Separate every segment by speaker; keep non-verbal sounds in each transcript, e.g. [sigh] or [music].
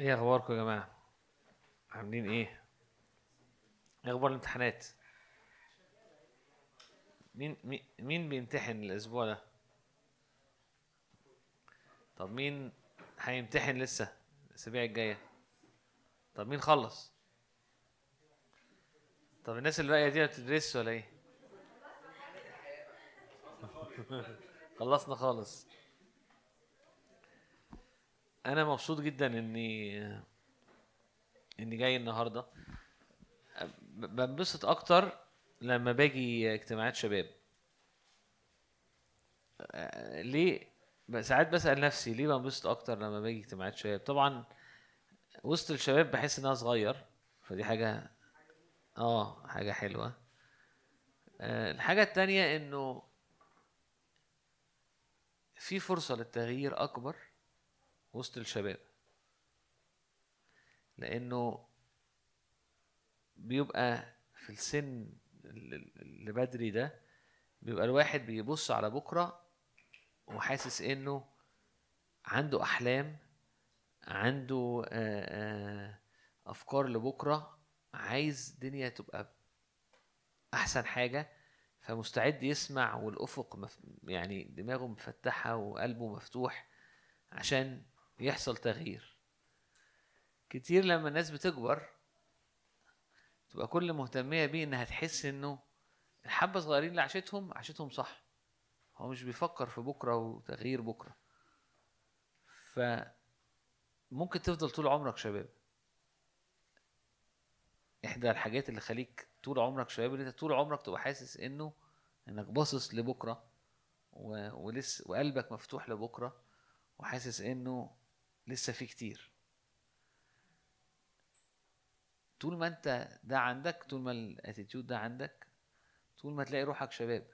Speaker 1: إيه أخباركم يا جماعة؟ عاملين إيه؟ إيه أخبار الامتحانات؟ مين مين بيمتحن الأسبوع ده؟ طب مين هيمتحن لسه؟ الأسابيع الجاية. طب مين خلص؟ طب الناس اللي باقيه دي ما بتدرسش ولا إيه؟ [laughs] خلصنا خالص. أنا مبسوط جدا إني إني جاي النهارده. بنبسط أكتر لما باجي اجتماعات شباب. ليه؟ ساعات بسأل نفسي ليه بنبسط أكتر لما باجي اجتماعات شباب؟ طبعا وسط الشباب بحس ان أنا صغير فدي حاجة آه حاجة حلوة. الحاجة التانية إنه في فرصة للتغيير أكبر. وسط الشباب لأنه بيبقى في السن ال- ال- اللي بدري ده بيبقى الواحد بيبص على بكرة وحاسس إنه عنده أحلام عنده أفكار لبكرة عايز الدنيا تبقى أحسن حاجة فمستعد يسمع والأفق. يعني دماغه مفتحة وقلبه مفتوح عشان يحصل تغيير. كتير لما الناس بتكبر تبقى كل مهتمية بيه إنها تحس إنه الحبة صغيرين اللي عاشتهم عاشتهم صح. هو مش بيفكر في بكرة وتغيير بكرة. فممكن تفضل طول عمرك شباب. إحدى الحاجات اللي خليك طول عمرك شباب إن أنت طول عمرك تبقى حاسس إنه إنك باصص لبكرة و... ولسه وقلبك مفتوح لبكرة وحاسس إنه لسه في كتير. طول ما انت ده عندك طول ما الاتيتيود ده عندك طول ما تلاقي روحك شباب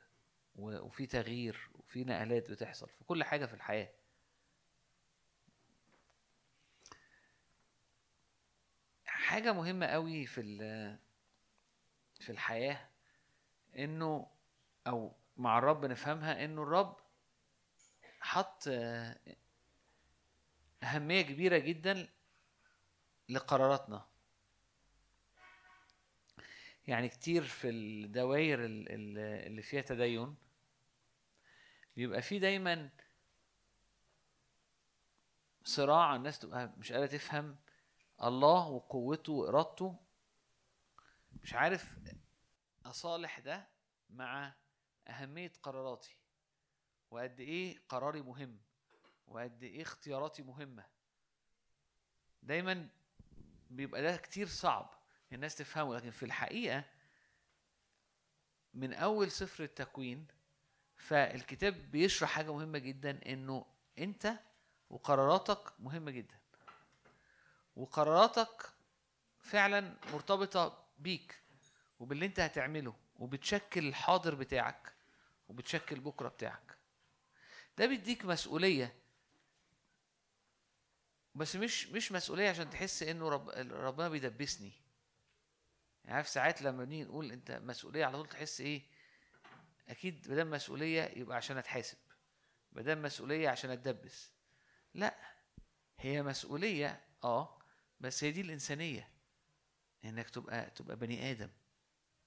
Speaker 1: وفي تغيير وفي نقلات بتحصل في كل حاجة في الحياة. حاجة مهمة قوي في في الحياة إنه أو مع الرب نفهمها إنه الرب حط أهمية كبيرة جدا لقراراتنا. يعني كتير في الدوائر ال- ال- اللي فيها تدين بيبقى في دايما صراع الناس تبقى مش قادرة تفهم الله وقوته وإرادته. مش عارف أصالح ده مع أهمية قراراتي وقد إيه قراري مهم. وقد إيه اختياراتي مهمة. دايما بيبقى ده كتير صعب الناس تفهمه لكن في الحقيقة من أول سفر التكوين فالكتاب بيشرح حاجة مهمة جدا إنه أنت وقراراتك مهمة جدا. وقراراتك فعلا مرتبطة بيك وباللي أنت هتعمله وبتشكل الحاضر بتاعك وبتشكل بكرة بتاعك. ده بيديك مسؤولية بس مش مش مسؤولية عشان تحس إنه رب ربنا بيدبسني. يعني عارف ساعات لما بنيجي نقول أنت مسؤولية على طول تحس إيه؟ أكيد ما مسؤولية يبقى عشان أتحاسب. ما مسؤولية عشان أتدبس. لا هي مسؤولية آه بس هي دي الإنسانية. إنك تبقى تبقى بني آدم.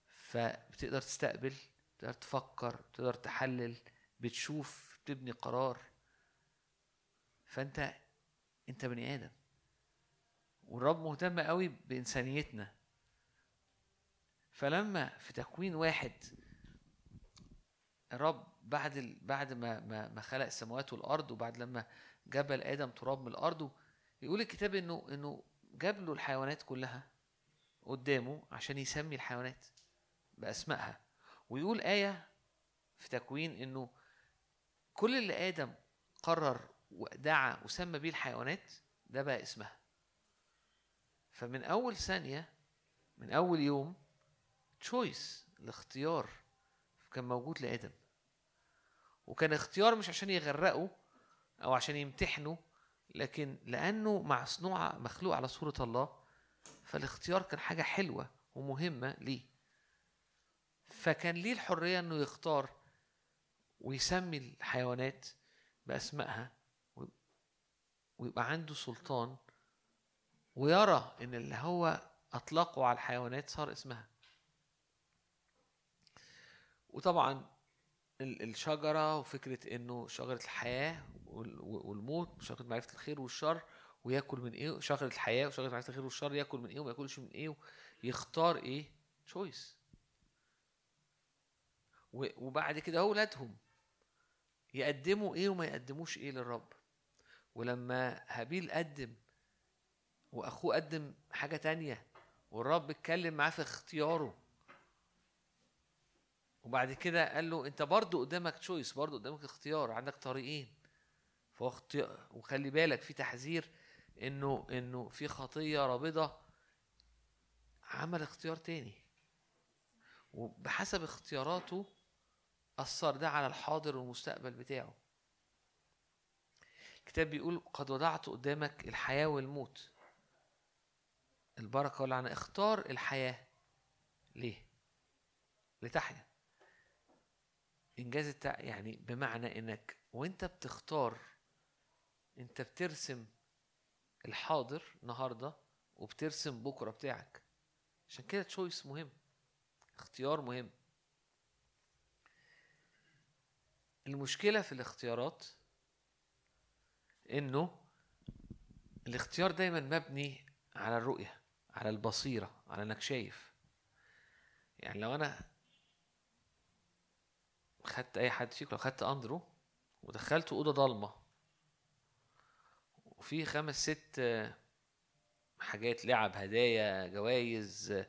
Speaker 1: فبتقدر تستقبل تقدر تفكر تقدر تحلل بتشوف بتبني قرار. فأنت انت بني آدم. والرب مهتم قوي بإنسانيتنا. فلما في تكوين واحد الرب بعد ال... بعد ما ما ما خلق السماوات والأرض وبعد لما جبل آدم تراب من الأرض يقول الكتاب إنه إنه جاب له الحيوانات كلها قدامه عشان يسمي الحيوانات بأسمائها. ويقول آية في تكوين إنه كل اللي آدم قرر ودعا وسمى بيه الحيوانات ده بقى اسمها. فمن أول ثانية من أول يوم تشويس الاختيار كان موجود لآدم. وكان اختيار مش عشان يغرقه أو عشان يمتحنه لكن لأنه مصنوع مخلوق على صورة الله فالاختيار كان حاجة حلوة ومهمة ليه. فكان ليه الحرية إنه يختار ويسمي الحيوانات بأسمائها. ويبقى عنده سلطان ويرى إن اللي هو أطلقه على الحيوانات صار اسمها. وطبعا الشجرة وفكرة إنه شجرة الحياة والموت شجرة معرفة الخير والشر وياكل من إيه شجرة الحياة وشجرة معرفة الخير والشر ياكل من إيه وما ياكلش من إيه يختار إيه؟ choice وبعد كده أولادهم يقدموا إيه وما يقدموش إيه للرب. ولما هابيل قدم واخوه قدم حاجة تانية والرب اتكلم معاه في اختياره وبعد كده قال له انت برضو قدامك choice برضو قدامك اختيار عندك طريقين. وخلي بالك في تحذير انه انه في خطية رابضة عمل اختيار تاني. وبحسب اختياراته أثر ده على الحاضر والمستقبل بتاعه. الكتاب بيقول قد وضعت قدامك الحياة والموت. البركة واللعنة اختار الحياة. ليه؟ لتحيا. إنجاز التع... يعني بمعنى إنك وأنت بتختار أنت بترسم الحاضر النهاردة وبترسم بكرة بتاعك. عشان كده تشويس مهم. اختيار مهم. المشكلة في الاختيارات إنه الاختيار دايما مبني على الرؤية على البصيرة على إنك شايف. يعني لو أنا خدت أي حد فيكم لو خدت أندرو ودخلته أوضة ضلمة وفي خمس ست حاجات لعب هدايا جوايز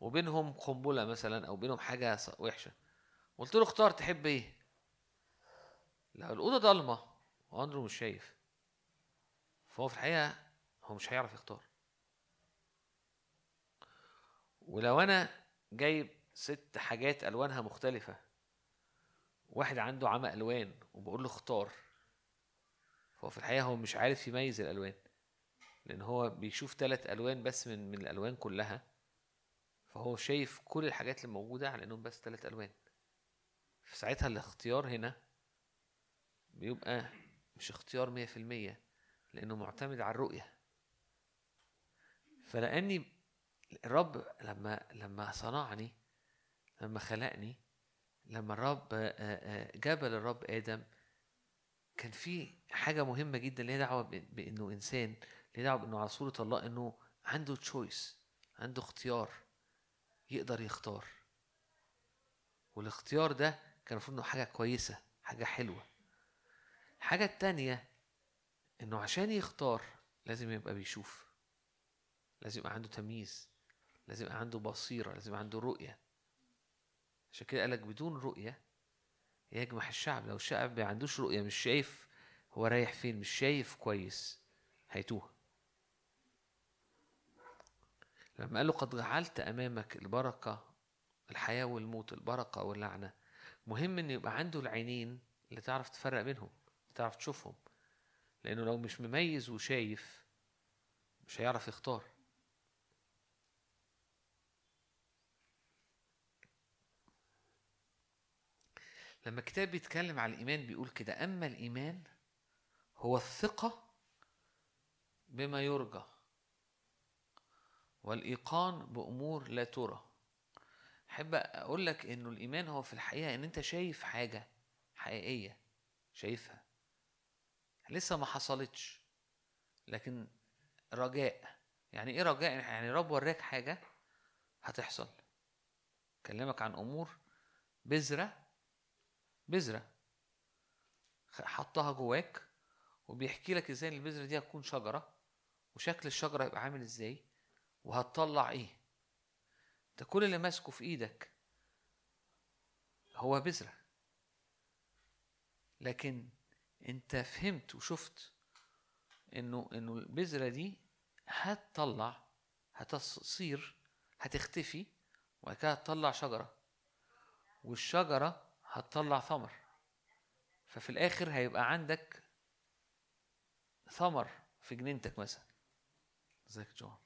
Speaker 1: وبينهم قنبلة مثلا أو بينهم حاجة وحشة قلت له اختار تحب إيه؟ لو الأوضة ضلمة وأندرو مش شايف. فهو في الحقيقة هو مش هيعرف يختار. ولو أنا جايب ست حاجات ألوانها مختلفة واحد عنده عمى ألوان وبقول له اختار فهو في الحقيقة هو مش عارف يميز الألوان لأن هو بيشوف ثلاث ألوان بس من من الألوان كلها فهو شايف كل الحاجات اللي موجودة على إنهم بس ثلاث ألوان. في ساعتها الاختيار هنا بيبقى مش اختيار مية في المية لأنه معتمد على الرؤية. فلأني الرب لما لما صنعني لما خلقني لما الرب جبل الرب آدم كان في حاجة مهمة جدا ليها دعوة بإنه إنسان ليها دعوة بإنه على صورة الله إنه عنده تشويس عنده اختيار يقدر يختار. والاختيار ده كان المفروض إنه حاجة كويسة حاجة حلوة. الحاجة التانية إنه عشان يختار لازم يبقى بيشوف لازم يبقى عنده تمييز لازم يبقى عنده بصيرة لازم يبقى عنده رؤية. عشان كده قالك بدون رؤية يجمح الشعب. لو الشعب ما عندوش رؤية مش شايف هو رايح فين مش شايف كويس هيتوه. لما قال له قد جعلت أمامك البركة الحياة والموت البركة واللعنة مهم إن يبقى عنده العينين اللي تعرف تفرق بينهم تعرف تشوفهم. لأنه لو مش مميز وشايف مش هيعرف يختار. لما الكتاب بيتكلم على الإيمان بيقول كده أما الإيمان هو الثقة بما يرجى والإيقان بأمور لا ترى. أحب أقول لك إنه الإيمان هو في الحقيقة إن أنت شايف حاجة حقيقية شايفها. لسه ما حصلتش. لكن رجاء يعني إيه رجاء؟ يعني رب وراك حاجة هتحصل. كلمك عن أمور بذرة بذرة. حطها جواك وبيحكي لك إزاي البذرة دي هتكون شجرة وشكل الشجرة هيبقى عامل إزاي وهتطلع إيه. أنت كل اللي ماسكه في إيدك هو بذرة. لكن انت فهمت وشفت انه انه البذرة دي هتطلع هتصير هتختفي وبعد كده هتطلع شجرة والشجرة هتطلع ثمر. ففي الآخر هيبقى عندك ثمر في جنينتك مثلا. ازيك جون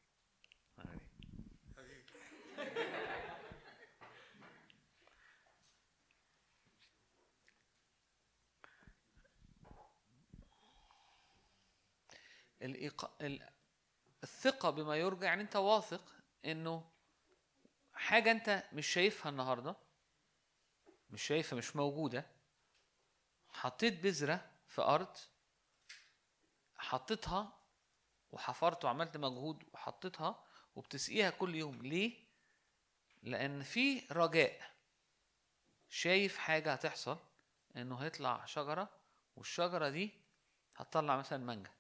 Speaker 1: الإيق... ال... الثقة بما يرجى يعني أنت واثق إنه حاجة أنت مش شايفها النهاردة مش شايفها مش موجودة حطيت بذرة في أرض حطيتها وحفرت وعملت مجهود وحطيتها وبتسقيها كل يوم ليه؟ لأن في رجاء شايف حاجة هتحصل إنه هيطلع شجرة والشجرة دي هتطلع مثلا مانجا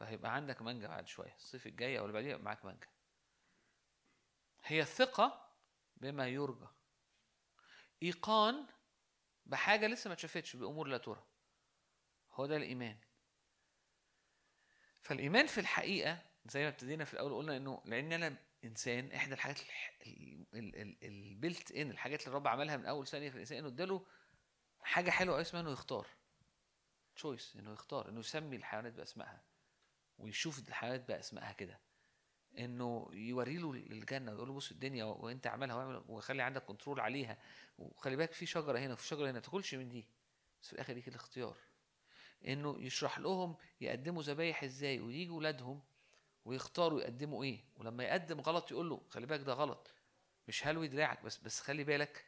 Speaker 1: فهيبقى عندك مانجا بعد شوية الصيف الجاي أو اللي بعديه معاك مانجا. هي الثقة بما يرجى. إيقان بحاجة لسه ما اتشافتش بأمور لا ترى. هو ده الإيمان. فالإيمان في الحقيقة زي ما ابتدينا في الأول قلنا إنه لأن أنا إنسان إحدى الحاجات ال built in الحاجات اللي الرب عملها من أول ثانية في الإنسان إنه إداله حاجة حلوة قوي اسمها إنه يختار. choice إنه يختار إنه يسمي الحيوانات بأسمائها. ويشوف الحيوانات بأسمائها كده. إنه يوري له الجنه ويقول له بص الدنيا وأنت اعملها واعمل وخلي عندك control عليها. وخلي بالك في شجرة هنا وفي شجرة هنا ما تاكلش من دي. بس في الآخر ليك الاختيار. إنه يشرح لهم يقدموا ذبايح إزاي ويجي ولادهم ويختاروا يقدموا إيه. ولما يقدم غلط يقول له خلي بالك ده غلط. مش هلوي دراعك بس بس خلي بالك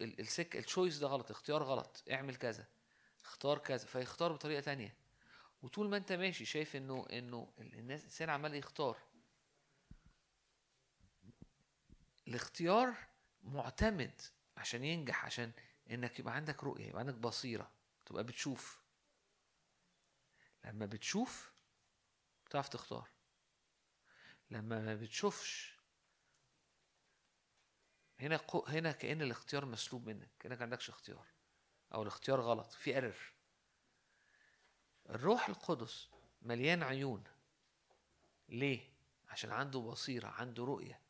Speaker 1: السك التشويس ده غلط اختيار غلط. اعمل كذا اختار كذا. فيختار بطريقة تانية. وطول ما انت ماشي شايف انه انه الناس الانسان عمال يختار. الاختيار معتمد عشان ينجح عشان انك يبقى عندك رؤية يبقى عندك بصيرة تبقى بتشوف. لما بتشوف بتعرف تختار. لما ما بتشوفش هنا هنا كأن الاختيار مسلوب منك كأنك عندكش اختيار أو الاختيار غلط في ايرور الروح القدس مليان عيون. ليه؟ عشان عنده بصيرة عنده رؤية.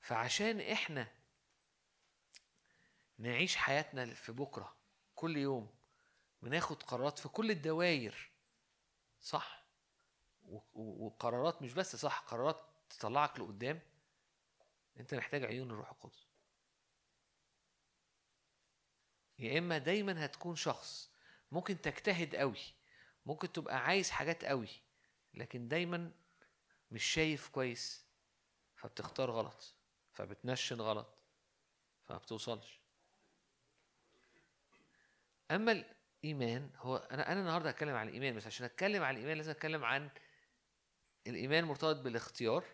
Speaker 1: فعشان إحنا نعيش حياتنا في بكرة كل يوم بناخد قرارات في كل الدوائر صح؟ وقرارات مش بس صح قرارات تطلعك لقدام أنت محتاج عيون الروح القدس. يا إما دايما هتكون شخص ممكن تجتهد قوي ممكن تبقى عايز حاجات قوي لكن دايما مش شايف كويس فبتختار غلط فبتنشن غلط فما بتوصلش أما الإيمان هو أنا أنا النهارده هتكلم عن الإيمان بس عشان أتكلم عن الإيمان لازم أتكلم عن الإيمان مرتبط بالاختيار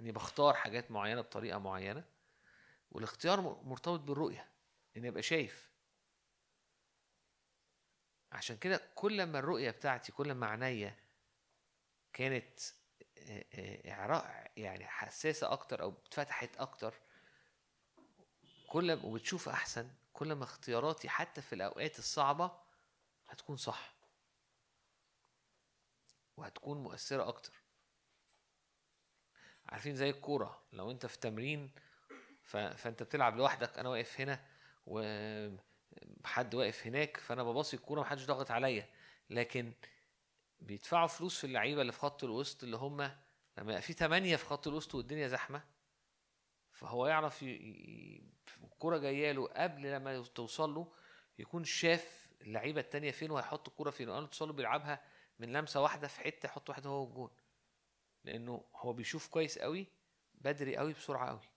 Speaker 1: إني بختار حاجات معينة بطريقة معينة والاختيار مرتبط بالرؤية إني أبقى شايف. عشان كده كل ما الرؤية بتاعتي كل ما عينيا كانت يعني حساسة أكتر أو اتفتحت أكتر كل ما وبتشوف أحسن كل ما اختياراتي حتى في الأوقات الصعبة هتكون صح. وهتكون مؤثرة أكتر. عارفين زي الكورة لو أنت في تمرين فأنت بتلعب لوحدك أنا واقف هنا و حد واقف هناك فأنا بباصي الكورة محدش ضاغط عليا. لكن بيدفعوا فلوس في اللعيبة اللي في خط الوسط اللي هم لما يبقى في ثمانيه في خط الوسط والدنيا زحمة فهو يعرف الكورة جاية له قبل لما توصل له يكون شاف اللعيبة الثانية فين وهيحط الكورة فين. وقال توصل له بيلعبها من لمسة واحدة في حتة يحط واحدة هو الجون لأنه هو بيشوف كويس قوي بدري قوي بسرعة قوي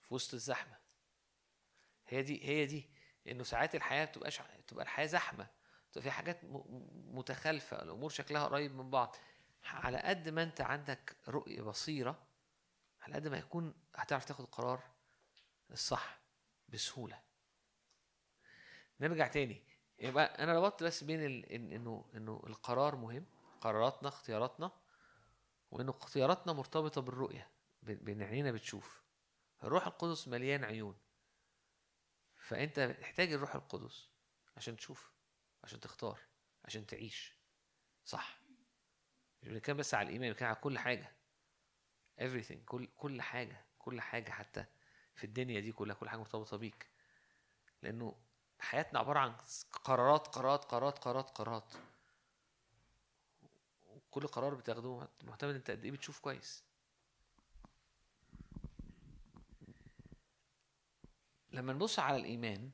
Speaker 1: في وسط الزحمة. هي دي هي دي إنه ساعات الحياة بتبقاش تبقى الحياة زحمة تبقى في حاجات متخالفه الأمور شكلها قريب من بعض. على قد ما أنت عندك رؤية بصيرة على قد ما يكون هتعرف تاخد القرار الصح بسهولة. نرجع تاني. يبقى أنا ربطت بس بين. إنه إنه القرار مهم قراراتنا اختياراتنا وإنه اختياراتنا مرتبطة بالرؤية بإن عينينا بتشوف. الروح القدس مليان عيون. فأنت محتاج الروح القدس عشان تشوف عشان تختار عشان تعيش. صح. مش بنتكلم بس على الإيمان بنتكلم على كل حاجة. Everything كل كل حاجة كل حاجة حتى في الدنيا دي كلها كل حاجة مرتبطة بيك. لأنه حياتنا عبارة عن قرارات قرارات قرارات قرارات قرارات. وكل قرار بتاخده معتمد أنت قد إيه بتشوف كويس. لما نبص على الإيمان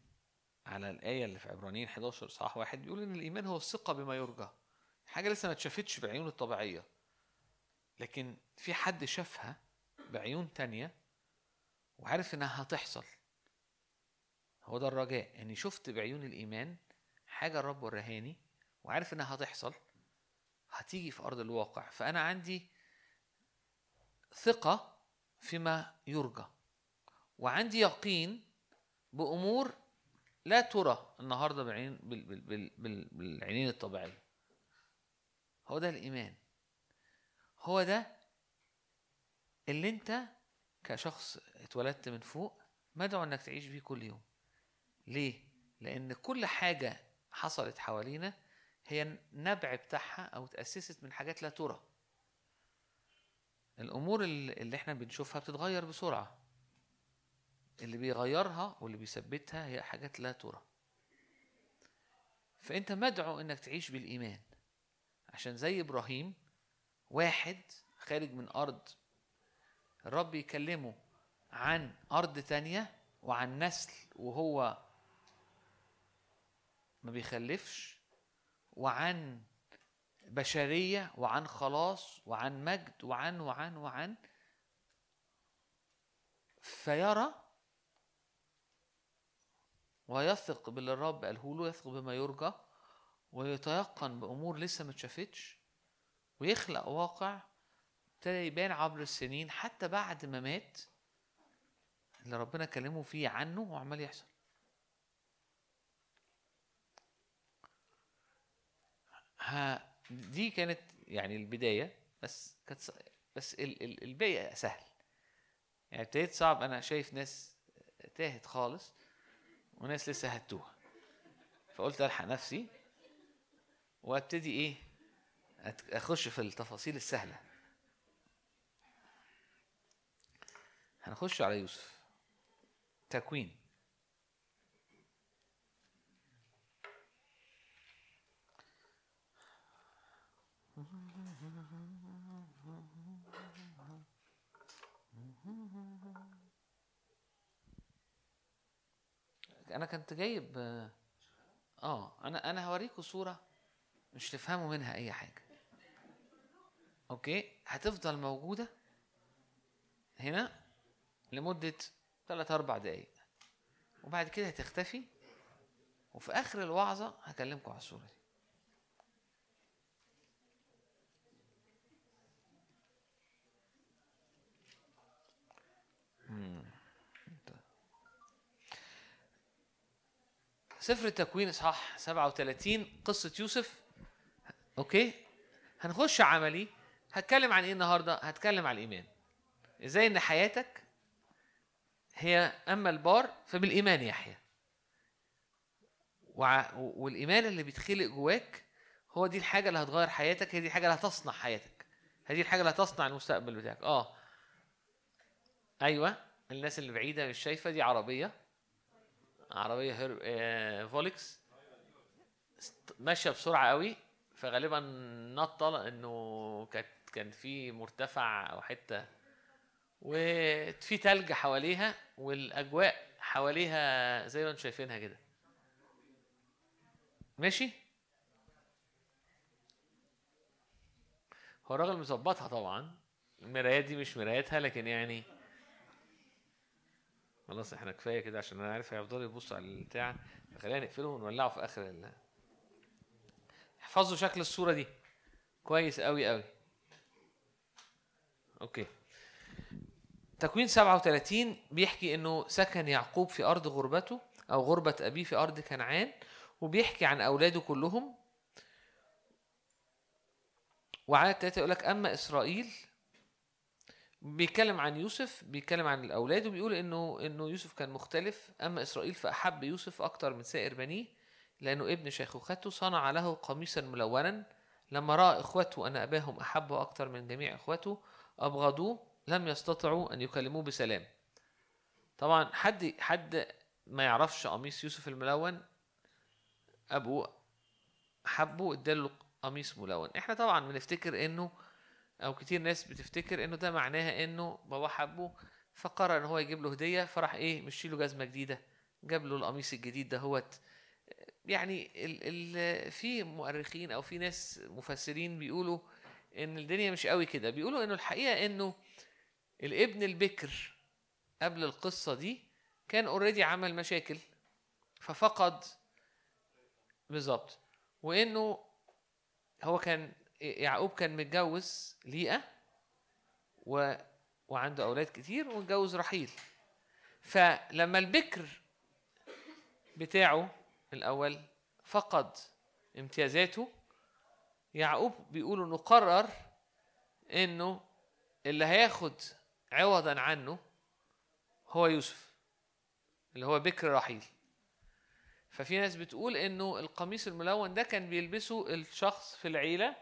Speaker 1: على الآية اللي في عبرانيين 11 صح واحد بيقول إن الإيمان هو الثقة بما يرجى. حاجة لسه ما اتشافتش بالعيون الطبيعية. لكن في حد شافها بعيون تانية وعارف إنها هتحصل. هو ده الرجاء إني شفت بعيون الإيمان حاجة الرب ورهاني وعارف إنها هتحصل هتيجي في أرض الواقع. فأنا عندي ثقة فيما يرجى. وعندي يقين بأمور لا ترى النهارده بالعين بال بال بال بال بالعينين الطبيعية. هو ده الإيمان. هو ده اللي أنت كشخص اتولدت من فوق مدعو إنك تعيش بيه كل يوم. ليه؟ لأن كل حاجة حصلت حوالينا هي النبع بتاعها أو تأسست من حاجات لا ترى. الأمور اللي إحنا بنشوفها بتتغير بسرعة. اللي بيغيرها واللي بيثبتها هي حاجات لا ترى. فأنت مدعو إنك تعيش بالإيمان. عشان زي إبراهيم واحد خارج من أرض الرب يكلمه عن أرض تانية وعن نسل وهو ما بيخلفش وعن بشرية وعن خلاص وعن مجد وعن وعن وعن. فيرى ويثق باللي الرب قاله له يثق بما يرجى ويتيقن بأمور لسه ما اتشافتش ويخلق واقع ابتدى يبان عبر السنين حتى بعد ما مات اللي ربنا كلمه فيه عنه وعمال يحصل. ها دي كانت يعني البداية بس كانت بس ال ال الباقي سهل. يعني ابتديت صعب أنا شايف ناس تاهت خالص. وناس لسه هتوه فقلت ألحق نفسي وأبتدي إيه أخش في التفاصيل السهلة. هنخش على يوسف. تكوين. أنا كنت جايب آه أنا أنا هوريكم صورة مش تفهموا منها أي حاجة. أوكي؟ هتفضل موجودة هنا لمدة 3 4 دقايق. وبعد كده هتختفي. وفي آخر الوعظة هكلمكم على الصورة دي. سفر التكوين اصحاح 37 قصة يوسف. أوكي؟ هنخش عملي. هتكلم عن إيه النهارده؟ هتكلم عن الإيمان. إزاي إن حياتك هي أما البار فبالإيمان يحيى. والإيمان اللي بيتخلق جواك هو دي الحاجة اللي هتغير حياتك هي دي الحاجة اللي هتصنع حياتك. دي الحاجة اللي هتصنع المستقبل بتاعك. آه. أيوه. الناس اللي بعيدة مش شايفة دي عربية. عربية هير... آه... فولكس ماشية بسرعة قوي فغالبا نطه إنه كانت كان في مرتفع أو حتة وفي تلج حواليها والأجواء حواليها زي ما أنتم شايفينها كده. ماشي؟ هو الراجل مظبطها طبعا. المرايات دي مش مراياتها لكن يعني خلاص إحنا كفاية كده عشان أنا عارف هيفضلوا يبصوا على البتاع فخلينا نقفله ونولعه في آخر ال احفظوا شكل الصورة دي. كويس قوي قوي أوكي. تكوين 37 بيحكي إنه سكن يعقوب في أرض غربته أو غربة أبيه في أرض كنعان وبيحكي عن أولاده كلهم. وعدد ثلاثة يقول لك أما إسرائيل بيتكلم عن يوسف بيتكلم عن الأولاد وبيقول إنه إنه يوسف كان مختلف. أما إسرائيل فأحب يوسف أكثر من سائر بنيه لأنه ابن شيخوخته صنع له قميصا ملونا. لما رأى إخوته أن أباهم أحبه أكثر من جميع اخوته أبغضوه لم يستطيعوا أن يكلموه بسلام. طبعا حد حد ما يعرفش قميص يوسف الملون أبوه حبه اداله قميص ملون. إحنا طبعا بنفتكر إنه أو كتير ناس بتفتكر إنه ده معناها إنه بابا حبه فقرر إن هو يجيب له هدية فراح إيه مشي له جزمة جديدة. جاب له القميص الجديد ده هوت. يعني ال ال في مؤرخين أو في ناس مفسرين بيقولوا إن الدنيا مش قوي كده. بيقولوا إنه الحقيقة إنه الابن البكر قبل القصة دي كان اوريدي عمل مشاكل ففقد بالظبط. وإنه هو كان يعقوب كان متجوز ليئة و وعنده أولاد كتير واتجوز رحيل. فلما البكر بتاعه الأول فقد امتيازاته يعقوب بيقول إنه قرر إنه اللي هياخد عوضا عنه هو يوسف اللي هو بكر رحيل. ففي ناس بتقول إنه القميص الملون ده كان بيلبسه الشخص في العيلة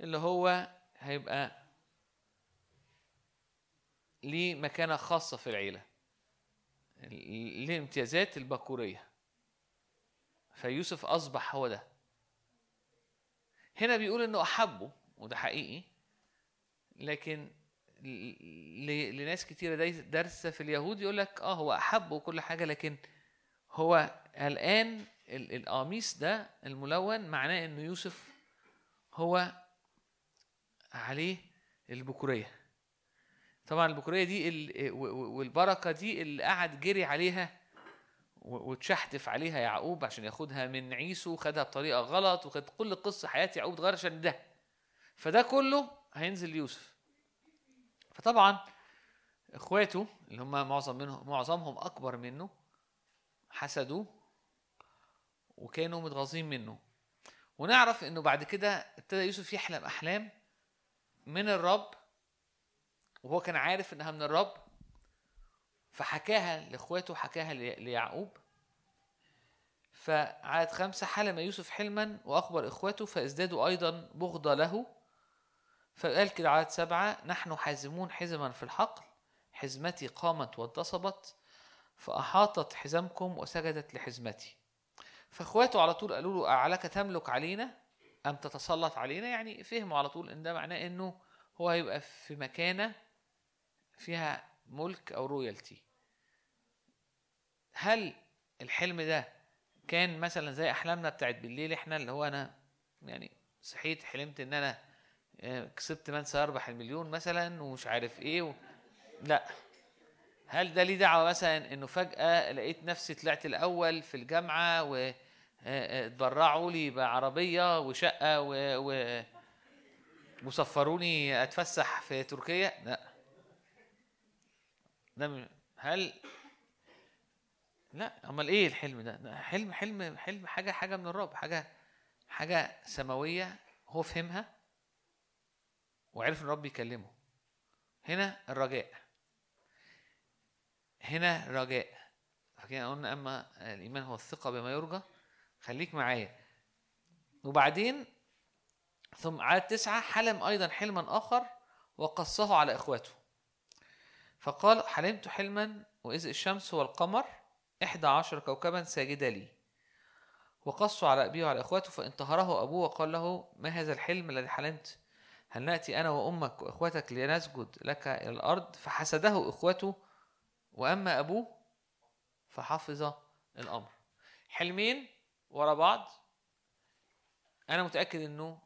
Speaker 1: اللي هو هيبقى ليه مكانة خاصة في العيلة. ليه امتيازات البكوريه فيوسف أصبح هو ده. هنا بيقول إنه أحبه وده حقيقي لكن لناس كتيرة دارسة في اليهود يقول لك آه هو احبه وكل حاجة لكن هو الآن القميص ده الملون معناه إنه يوسف هو عليه البكورية. طبعا البكورية دي والبركة دي اللي قعد جري عليها وتشحتف عليها يعقوب عشان ياخدها من عيسو خدها بطريقة غلط وخد كل قصة حياة يعقوب اتغير عشان ده. فده كله هينزل يوسف فطبعا إخواته اللي هم معظم منهم معظمهم أكبر منه حسدوه وكانوا متغاظين منه. ونعرف إنه بعد كده ابتدى يوسف يحلم أحلام من الرب وهو كان عارف إنها من الرب فحكاها لإخواته حكاها ليعقوب. فعاد خمسة حلم يوسف حلما وأخبر إخوته فازدادوا أيضا بغضة له. فقال كده عدد سبعة نحن حازمون حزما في الحقل حزمتي قامت وانتصبت فأحاطت حزمكم وسجدت لحزمتي. فإخواته على طول قالوا له أعلك تملك علينا؟ أم تتسلط علينا يعني فهموا على طول إن ده معناه إنه هو هيبقى في مكانة فيها ملك أو رويالتي هل الحلم ده كان مثلا زي أحلامنا بتاعت بالليل إحنا اللي هو أنا يعني صحيت حلمت إن أنا آه، كسبت من سيربح المليون مثلا ومش عارف إيه و... لا. هل ده ليه دعوة مثلا إنه فجأة لقيت نفسي طلعت الأول في الجامعة و اتبرعوا لي بعربية وشقة و, و... وسفروني أتفسح في تركيا؟ لا. ده هل لا. أمال إيه الحلم ده؟ حلم حلم حلم حاجة حاجة من الرب حاجة حاجة سماوية هو فهمها وعرف إن الرب يكلمه هنا الرجاء. هنا رجاء فكده قلنا أما الإيمان هو الثقة بما يرجى خليك معايا. وبعدين ثم عاد تسعة حلم أيضا حلما آخر وقصه على إخواته. فقال حلمت حلما وإذ الشمس والقمر إحدى عشر كوكبا ساجدة لي. وقصوا على أبيه وعلى إخواته فانتهره أبوه وقال له ما هذا الحلم الذي حلمت؟ هل نأتي أنا وأمك وإخوتك لنسجد لك إلى الأرض؟ فحسده إخوته وأما أبوه فحفظ الأمر. حلمين ورا بعض أنا متأكد إنه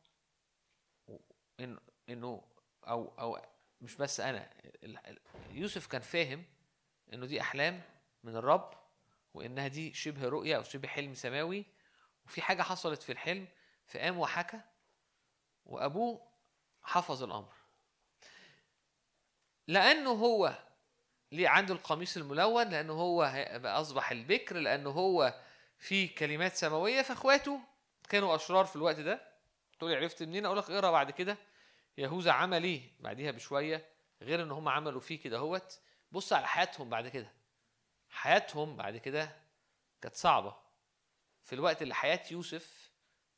Speaker 1: إنه إنه أو أو مش بس أنا يوسف كان فاهم إنه دي أحلام من الرب وإنها دي شبه رؤية أو شبه حلم سماوي وفي حاجة حصلت في الحلم فقام وحكى وأبوه حفظ الأمر. لأنه هو ليه عنده القميص الملون لأنه هو أصبح البكر لأنه هو في كلمات سماوية فأخواته كانوا أشرار في الوقت ده. تقول عرفت منين؟ أقول لك اقرأ بعد كده. يهوذا عمل إيه بعديها بشوية؟ غير إن هم عملوا فيه كده هوت بص على حياتهم بعد كده. حياتهم بعد كده كانت صعبة. في الوقت اللي حياة يوسف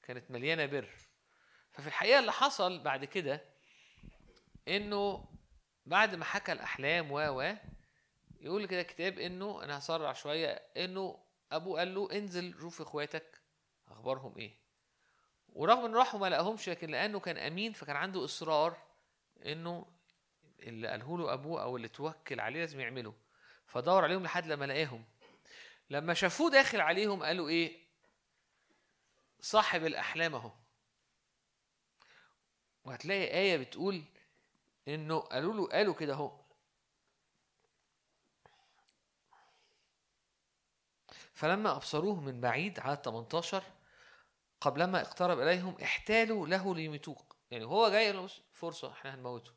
Speaker 1: كانت مليانة بر. ففي الحقيقة اللي حصل بعد كده إنه بعد ما حكى الأحلام و و يقول كده كتاب إنه أنا هسرع شوية إنه أبوه قال له انزل شوف إخواتك أخبارهم إيه. ورغم ان راحوا ما لقاهمش لكن لأنه كان أمين فكان عنده إصرار إنه اللي قاله له أبوه أو اللي توكل عليه لازم يعمله. فدور عليهم لحد لما لقاهم. لما شافوه داخل عليهم قالوا إيه؟ صاحب الأحلام أهو. وهتلاقي آية بتقول إنه قالوا له قالوا كده أهو. فلما أبصروه من بعيد على 18 قبلما اقترب إليهم احتالوا له ليميتوه. يعني هو جاي له فرصة إحنا هنموته.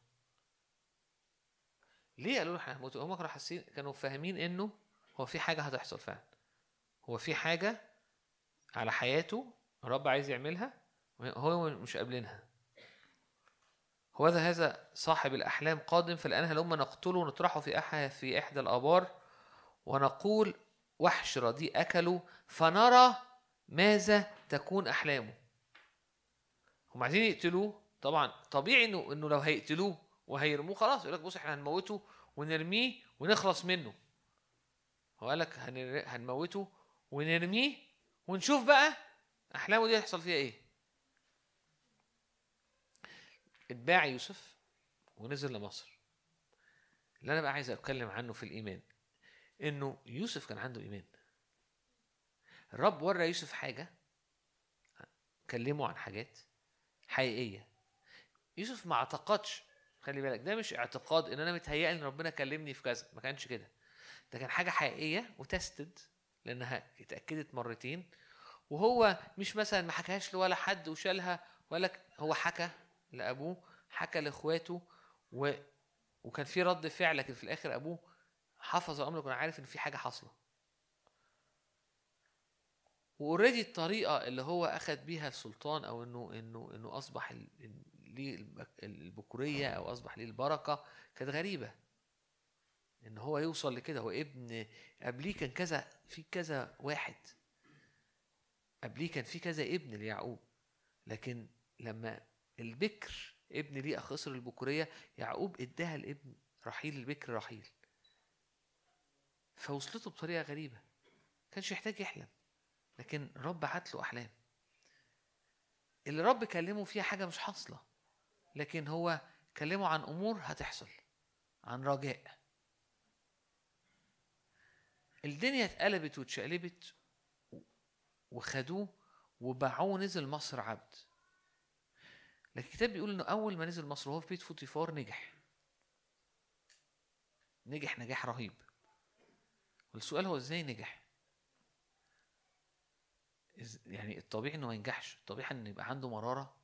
Speaker 1: ليه قالوا له إحنا هنموته؟ هم كانوا حاسين كانوا فاهمين إنه هو في حاجة هتحصل فعلا. هو في حاجة على حياته الرب عايز يعملها هو مش قابلينها. هو هذا صاحب الأحلام قادم فالآن هلما نقتله ونطرحه في أحد في إحدى الآبار ونقول وحش رديء أكلوا فنرى ماذا تكون أحلامه. هم عايزين يقتلوه؟ طبعا طبيعي انه إنه لو هيقتلوه وهيرموه خلاص يقول لك بص إحنا هنموته ونرميه ونخلص منه. هو قال لك هنموته ونرميه ونشوف بقى أحلامه دي هيحصل فيها إيه. اتباع يوسف ونزل لمصر. اللي أنا بقى عايز أتكلم عنه في الإيمان إنه يوسف كان عنده إيمان. الرب ورى يوسف حاجة كلمه عن حاجات حقيقية. يوسف ما اعتقدش خلي بالك ده مش اعتقاد إن أنا متهيأ إن ربنا كلمني في كذا ما كانش كده. ده كان حاجة حقيقية وتستد لأنها اتأكدت مرتين وهو مش مثلا ما حكاهاش لولا حد وشالها ولا هو حكى لأبوه حكى لإخواته و... وكان في رد فعل لكن في الآخر أبوه حفظ الامر وكان عارف إن في حاجة حاصلة. وأوريدي الطريقة اللي هو اخذ بيها السلطان أو إنه إنه إنه أصبح ليه البكورية أو أصبح ليه البركة كانت غريبة. إن هو يوصل لكده. هو ابن قبليه كان كذا في كذا واحد. قبليه كان في كذا ابن ليعقوب. لكن لما البكر ابن ليه خسر البكورية يعقوب إداها الابن رحيل البكر رحيل. فوصلته بطريقة غريبة. كانش يحتاج يحلم لكن رب بعت له أحلام. اللي رب كلمه فيها حاجة مش حاصلة لكن هو كلمه عن أمور هتحصل عن رجاء. الدنيا اتقلبت واتشقلبت وخدوه وباعوه نزل مصر عبد. لكن الكتاب بيقول إنه أول ما نزل مصر وهو في بيت فوتيفار نجح. نجح نجاح رهيب. والسؤال هو إزاي نجح؟ يعني الطبيعي إنه ما ينجحش الطبيعي انه يبقى عنده مرارة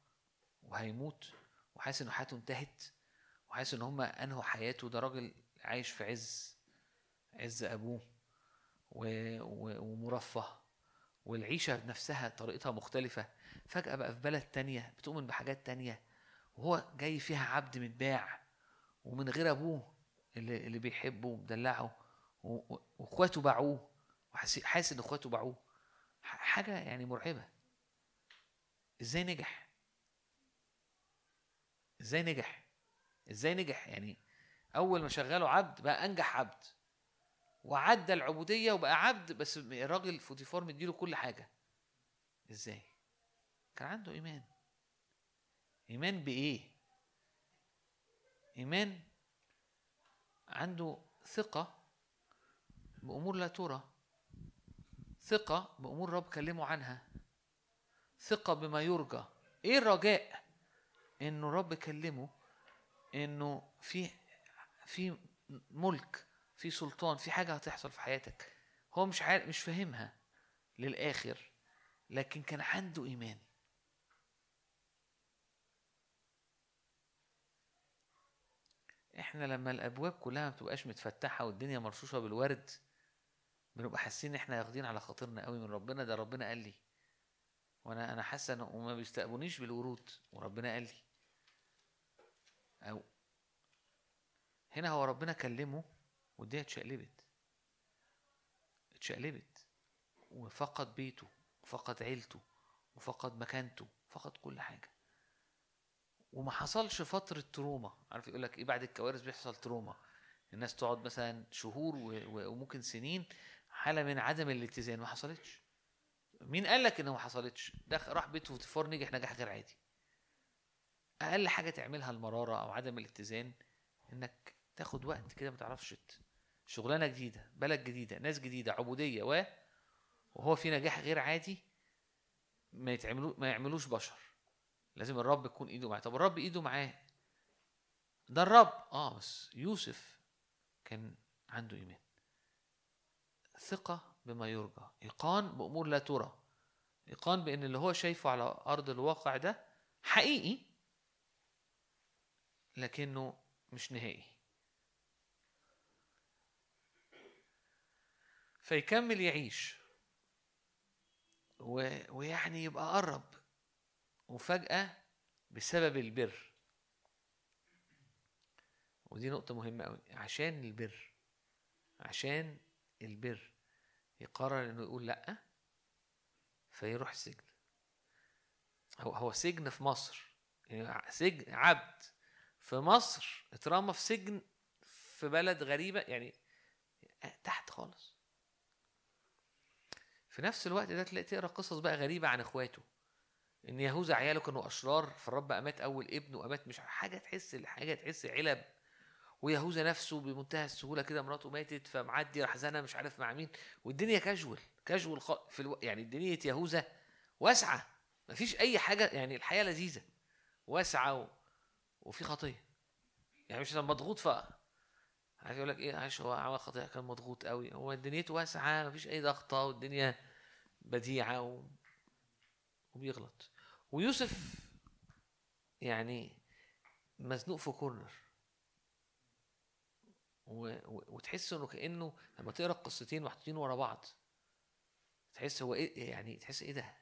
Speaker 1: وهيموت وحاسس إن حياته انتهت وحاسس إن هم أنهوا حياته. ده راجل عايش في عز عز أبوه و... و... ومرفه والعيشة نفسها طريقتها مختلفة. فجأة بقى في بلد تانية بتؤمن بحاجات تانية وهو جاي فيها عبد متباع ومن غير أبوه اللي, اللي بيحبه ومدلعه. واخواته باعوه وحاسس ان اخواته باعوه. حاجة يعني مرعبة. إزاي نجح؟ إزاي نجح؟ إزاي نجح؟ يعني أول ما شغله عبد بقى أنجح عبد. وعدى العبودية وبقى عبد بس الراجل فوتيفار مديله كل حاجة. إزاي؟ كان عنده إيمان. إيمان بإيه؟ إيمان عنده ثقة بأمور لا ترى. ثقة بأمور رب كلمه عنها. ثقة بما يرجى. إيه الرجاء؟ إنه رب كلمه إنه في في ملك في سلطان في حاجة هتحصل في حياتك. هو مش عارف مش فاهمها للآخر لكن كان عنده إيمان. إحنا لما الأبواب كلها ما بتبقاش متفتحة والدنيا مرشوشة بالورد بنبقى حاسين إن إحنا واخدين على خاطرنا قوي من ربنا ده ربنا قال لي. وأنا أنا حاسه انه ما بيستقبلونيش بالورود وربنا قال لي. أو هنا هو ربنا كلمه والدنيا اتشقلبت. اتشقلبت. وفقد بيته وفقد عيلته وفقد مكانته فقد كل حاجة. وما حصلش فترة تروما. عارف يقول لك إيه بعد الكوارث بيحصل تروما؟ الناس تقعد مثلا شهور وممكن سنين حالة من عدم الاتزان ما حصلتش. مين قال لك انه ما حصلتش؟ ده راح بيت فوتيفار نجح نجاح غير عادي. أقل حاجة تعملها المرارة أو عدم الاتزان إنك تاخد وقت كده ما تعرفش شغلانة جديدة بلد جديدة ناس جديدة عبودية و وهو في نجاح غير عادي ما يتعملوا ما يعملوش بشر. لازم الرب يكون إيده معاه. طب الرب إيده معاه؟ ده الرب. آه بس يوسف كان عنده إيمان. ثقة بما يرجى. إيقان بأمور لا ترى. إيقان بأن اللي هو شايفه على أرض الواقع ده حقيقي لكنه مش نهائي. فيكمل يعيش. و... ويعني يبقى قرب. وفجأة بسبب البر. ودي نقطة مهمة أوي. عشان البر. عشان البر. يقرر إنه يقول لأ فيروح السجن هو هو سجن في مصر. يعني سجن عبد في مصر اترمى في سجن في بلد غريبة يعني تحت خالص. في نفس الوقت ده تلاقي تقرأ قصص بقى غريبة عن إخواته. إن يهوذا عياله كانوا أشرار فالرب أمات أول ابن وأمات مش حاجة تحس حاجة تحس علب. ويهوذا نفسه بمنتهى السهولة كده مراته ماتت فمعدي راح زنى مش عارف مع مين والدنيا كاجوال كاجوال في ألو... يعني دنيا يهوذا واسعة مفيش أي حاجة يعني الحياة لذيذة واسعة و... وفي خطية يعني مش مضغوط ف عايز يقول لك إيه عايش هو عمل خطية كان مضغوط قوي هو دنيته واسعة مفيش أي ضغطة والدنيا بديعة و... وبيغلط ويوسف يعني مزنوق في كورنر. وتحس انه كأنه لما تقرأ القصتين محطوطين ورا بعض تحس هو إيه يعني تحس إيه ده؟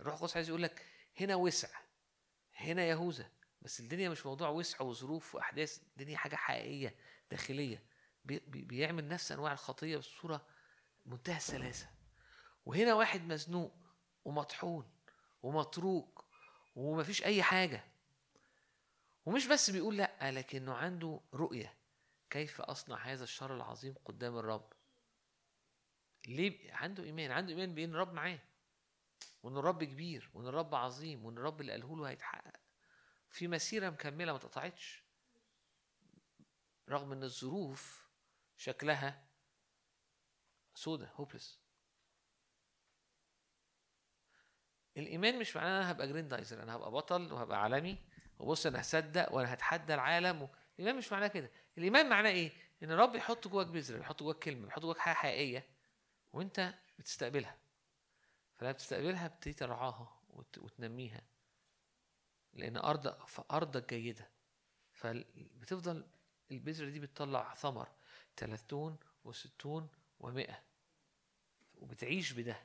Speaker 1: الروح القدس عايز يقول لك هنا وسع هنا يهوذا بس الدنيا مش موضوع وسع وظروف وأحداث الدنيا حاجة حقيقية داخلية. بي... بي... بيعمل نفس أنواع الخطية بصورة منتهى السلاسة. وهنا واحد مزنوق ومطحون ومتروك ومفيش أي حاجة. ومش بس بيقول لأ لكنه عنده رؤية. كيف أصنع هذا الشر العظيم قدام الرب؟ ليه؟ عنده إيمان عنده إيمان بإن الرب معاه وإن الرب كبير وإن الرب عظيم وإن الرب اللي قاله له هيتحقق. في مسيرة مكملة ما اتقطعتش رغم إن الظروف شكلها سودة hopeless الإيمان مش معناه أنا هبقى جريندايزر أنا هبقى بطل وهبقى عالمي وبص أنا هصدق وأنا هتحدى العالم. الإيمان مش معناه كده. الإيمان معناه إيه؟ إن الرب يحط جواك بذرة يحط جواك كلمة يحط جواك حاجة حقيقية وأنت بتستقبلها. فلما بتستقبلها بتبتدي ترعاها وت... وتنميها. لأن أرض أرضك جيدة. فبتفضل البذرة دي بتطلع ثمر ثلاثون وستون ومئة. وبتعيش بده.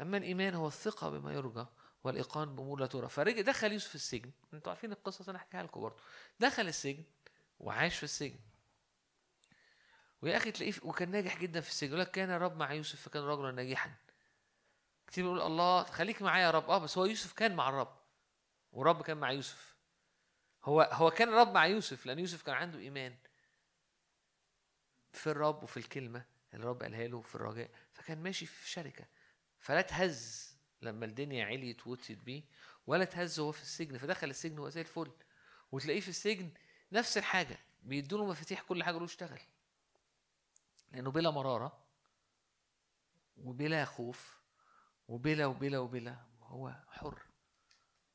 Speaker 1: أما الإيمان هو الثقة بما يرجى والإيقان بأمور لا ترى. فرجع دخل يوسف السجن. أنتوا عارفين القصة أنا أحكيها لكم برضه دخل السجن وعاش في السجن. ويا أخي تلاقيه وكان ناجح جدا في السجن. يقول لك كان الرب مع يوسف فكان رجلا ناجحا. كتير بيقول الله خليك معايا يا رب. آه بس هو يوسف كان مع الرب. والرب كان مع يوسف. هو هو كان الرب مع يوسف لأن يوسف كان عنده إيمان في الرب وفي الكلمة اللي الرب قالها له في الرجاء. فكان ماشي في شركة. فلا تهز. لما الدنيا عليت وطيت بيه ولا تهز وهو في السجن فدخل السجن وهو زي الفل. وتلاقيه في السجن نفس الحاجة بيدوا له مفاتيح كل حاجة له اشتغل لأنه بلا مرارة وبلا خوف وبلا وبلا وبلا هو حر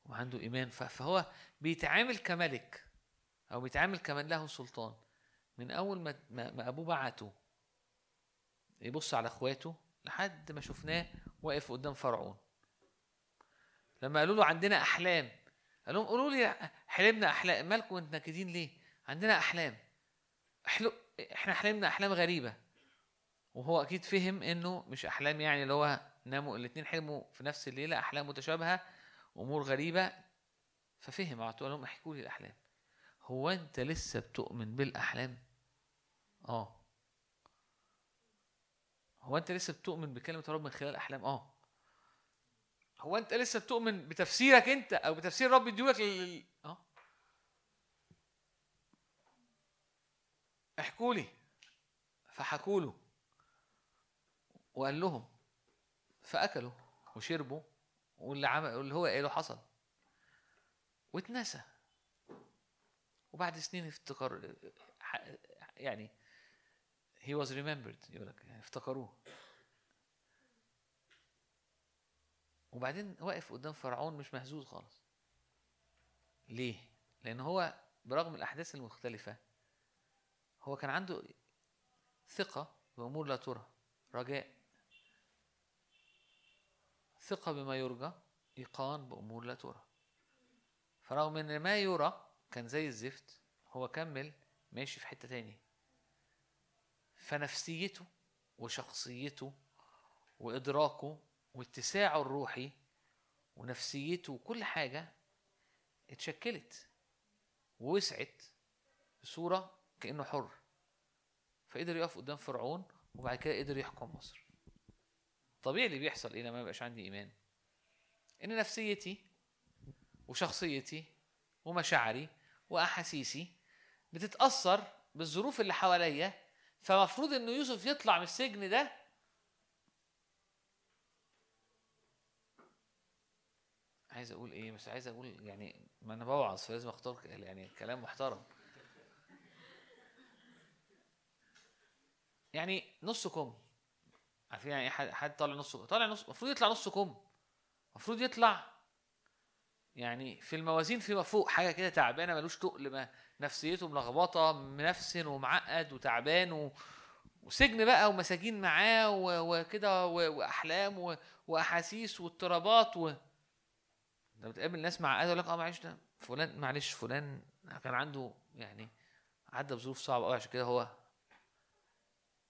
Speaker 1: وعنده إيمان. فهو بيتعامل كملك أو بيتعامل كمن له سلطان. من أول ما, ما أبوه بعته يبص على إخواته لحد ما شفناه واقف قدام فرعون. لما قالوا له عندنا أحلام. قال لهم قولوا لي حلمنا أحلام. مالكم أنتوا ناكدين ليه؟ عندنا أحلام. احلو إحنا حلمنا أحلام غريبة. وهو أكيد فهم إنه مش أحلام يعني اللي هو ناموا الاثنين حلموا في نفس الليلة أحلام متشابهة أمور غريبة. ففهم قعدت لهم احكوا لي الأحلام. هو أنت لسه بتؤمن بالأحلام؟ آه. هو أنت لسه بتؤمن بكلمة رب من خلال أحلام؟ آه. هو أنت لسه بتؤمن بتفسيرك أنت أو بتفسير رب يديولك لل... أه؟ احكوا لي. فحكوا له. وقال لهم. فأكلوا وشربوا واللي عمل اللي هو قاله حصل. واتنسى. وبعد سنين افتكر يعني he was remembered. يقول لك افتكروه. وبعدين واقف قدام فرعون مش مهزوز خالص. ليه؟ لأن هو برغم الأحداث المختلفة هو كان عنده ثقة بأمور لا ترى رجاء. ثقة بما يرجى إيقان بأمور لا ترى. فرغم إن ما يرى كان زي الزفت هو كمل ماشي في حتة تاني فنفسيته وشخصيته وإدراكه واتساعه الروحي ونفسيته وكل حاجة اتشكلت ووسعت بصورة كأنه حر. فقدر يقف قدام فرعون وبعد كده قدر يحكم مصر. طبيعي اللي بيحصل إيه لما ما يبقاش عندي إيمان؟ إن نفسيتي وشخصيتي ومشاعري وأحاسيسي بتتأثر بالظروف اللي حواليا فمفروض إنه يوسف يطلع من السجن ده عايز أقول إيه بس عايز أقول يعني ما أنا بوعظ فلازم أختار يعني كلام محترم. يعني نص كم؟ عارفين يعني حد, حد طالع نص طالع نص المفروض يطلع نص كم؟ المفروض يطلع يعني في الموازين فيما فوق حاجة كده تعبانة ملوش تقل ما نفسيته ملخبطة منفسن ومعقد وتعبان و... وسجن بقى ومساجين معاه وكده وأحلام وأحاسيس واضطرابات و... لما بتقابل ناس معقده يقول لك آه معلش ده فلان معلش فلان كان عنده يعني عدى بظروف صعبة قوي عشان كده هو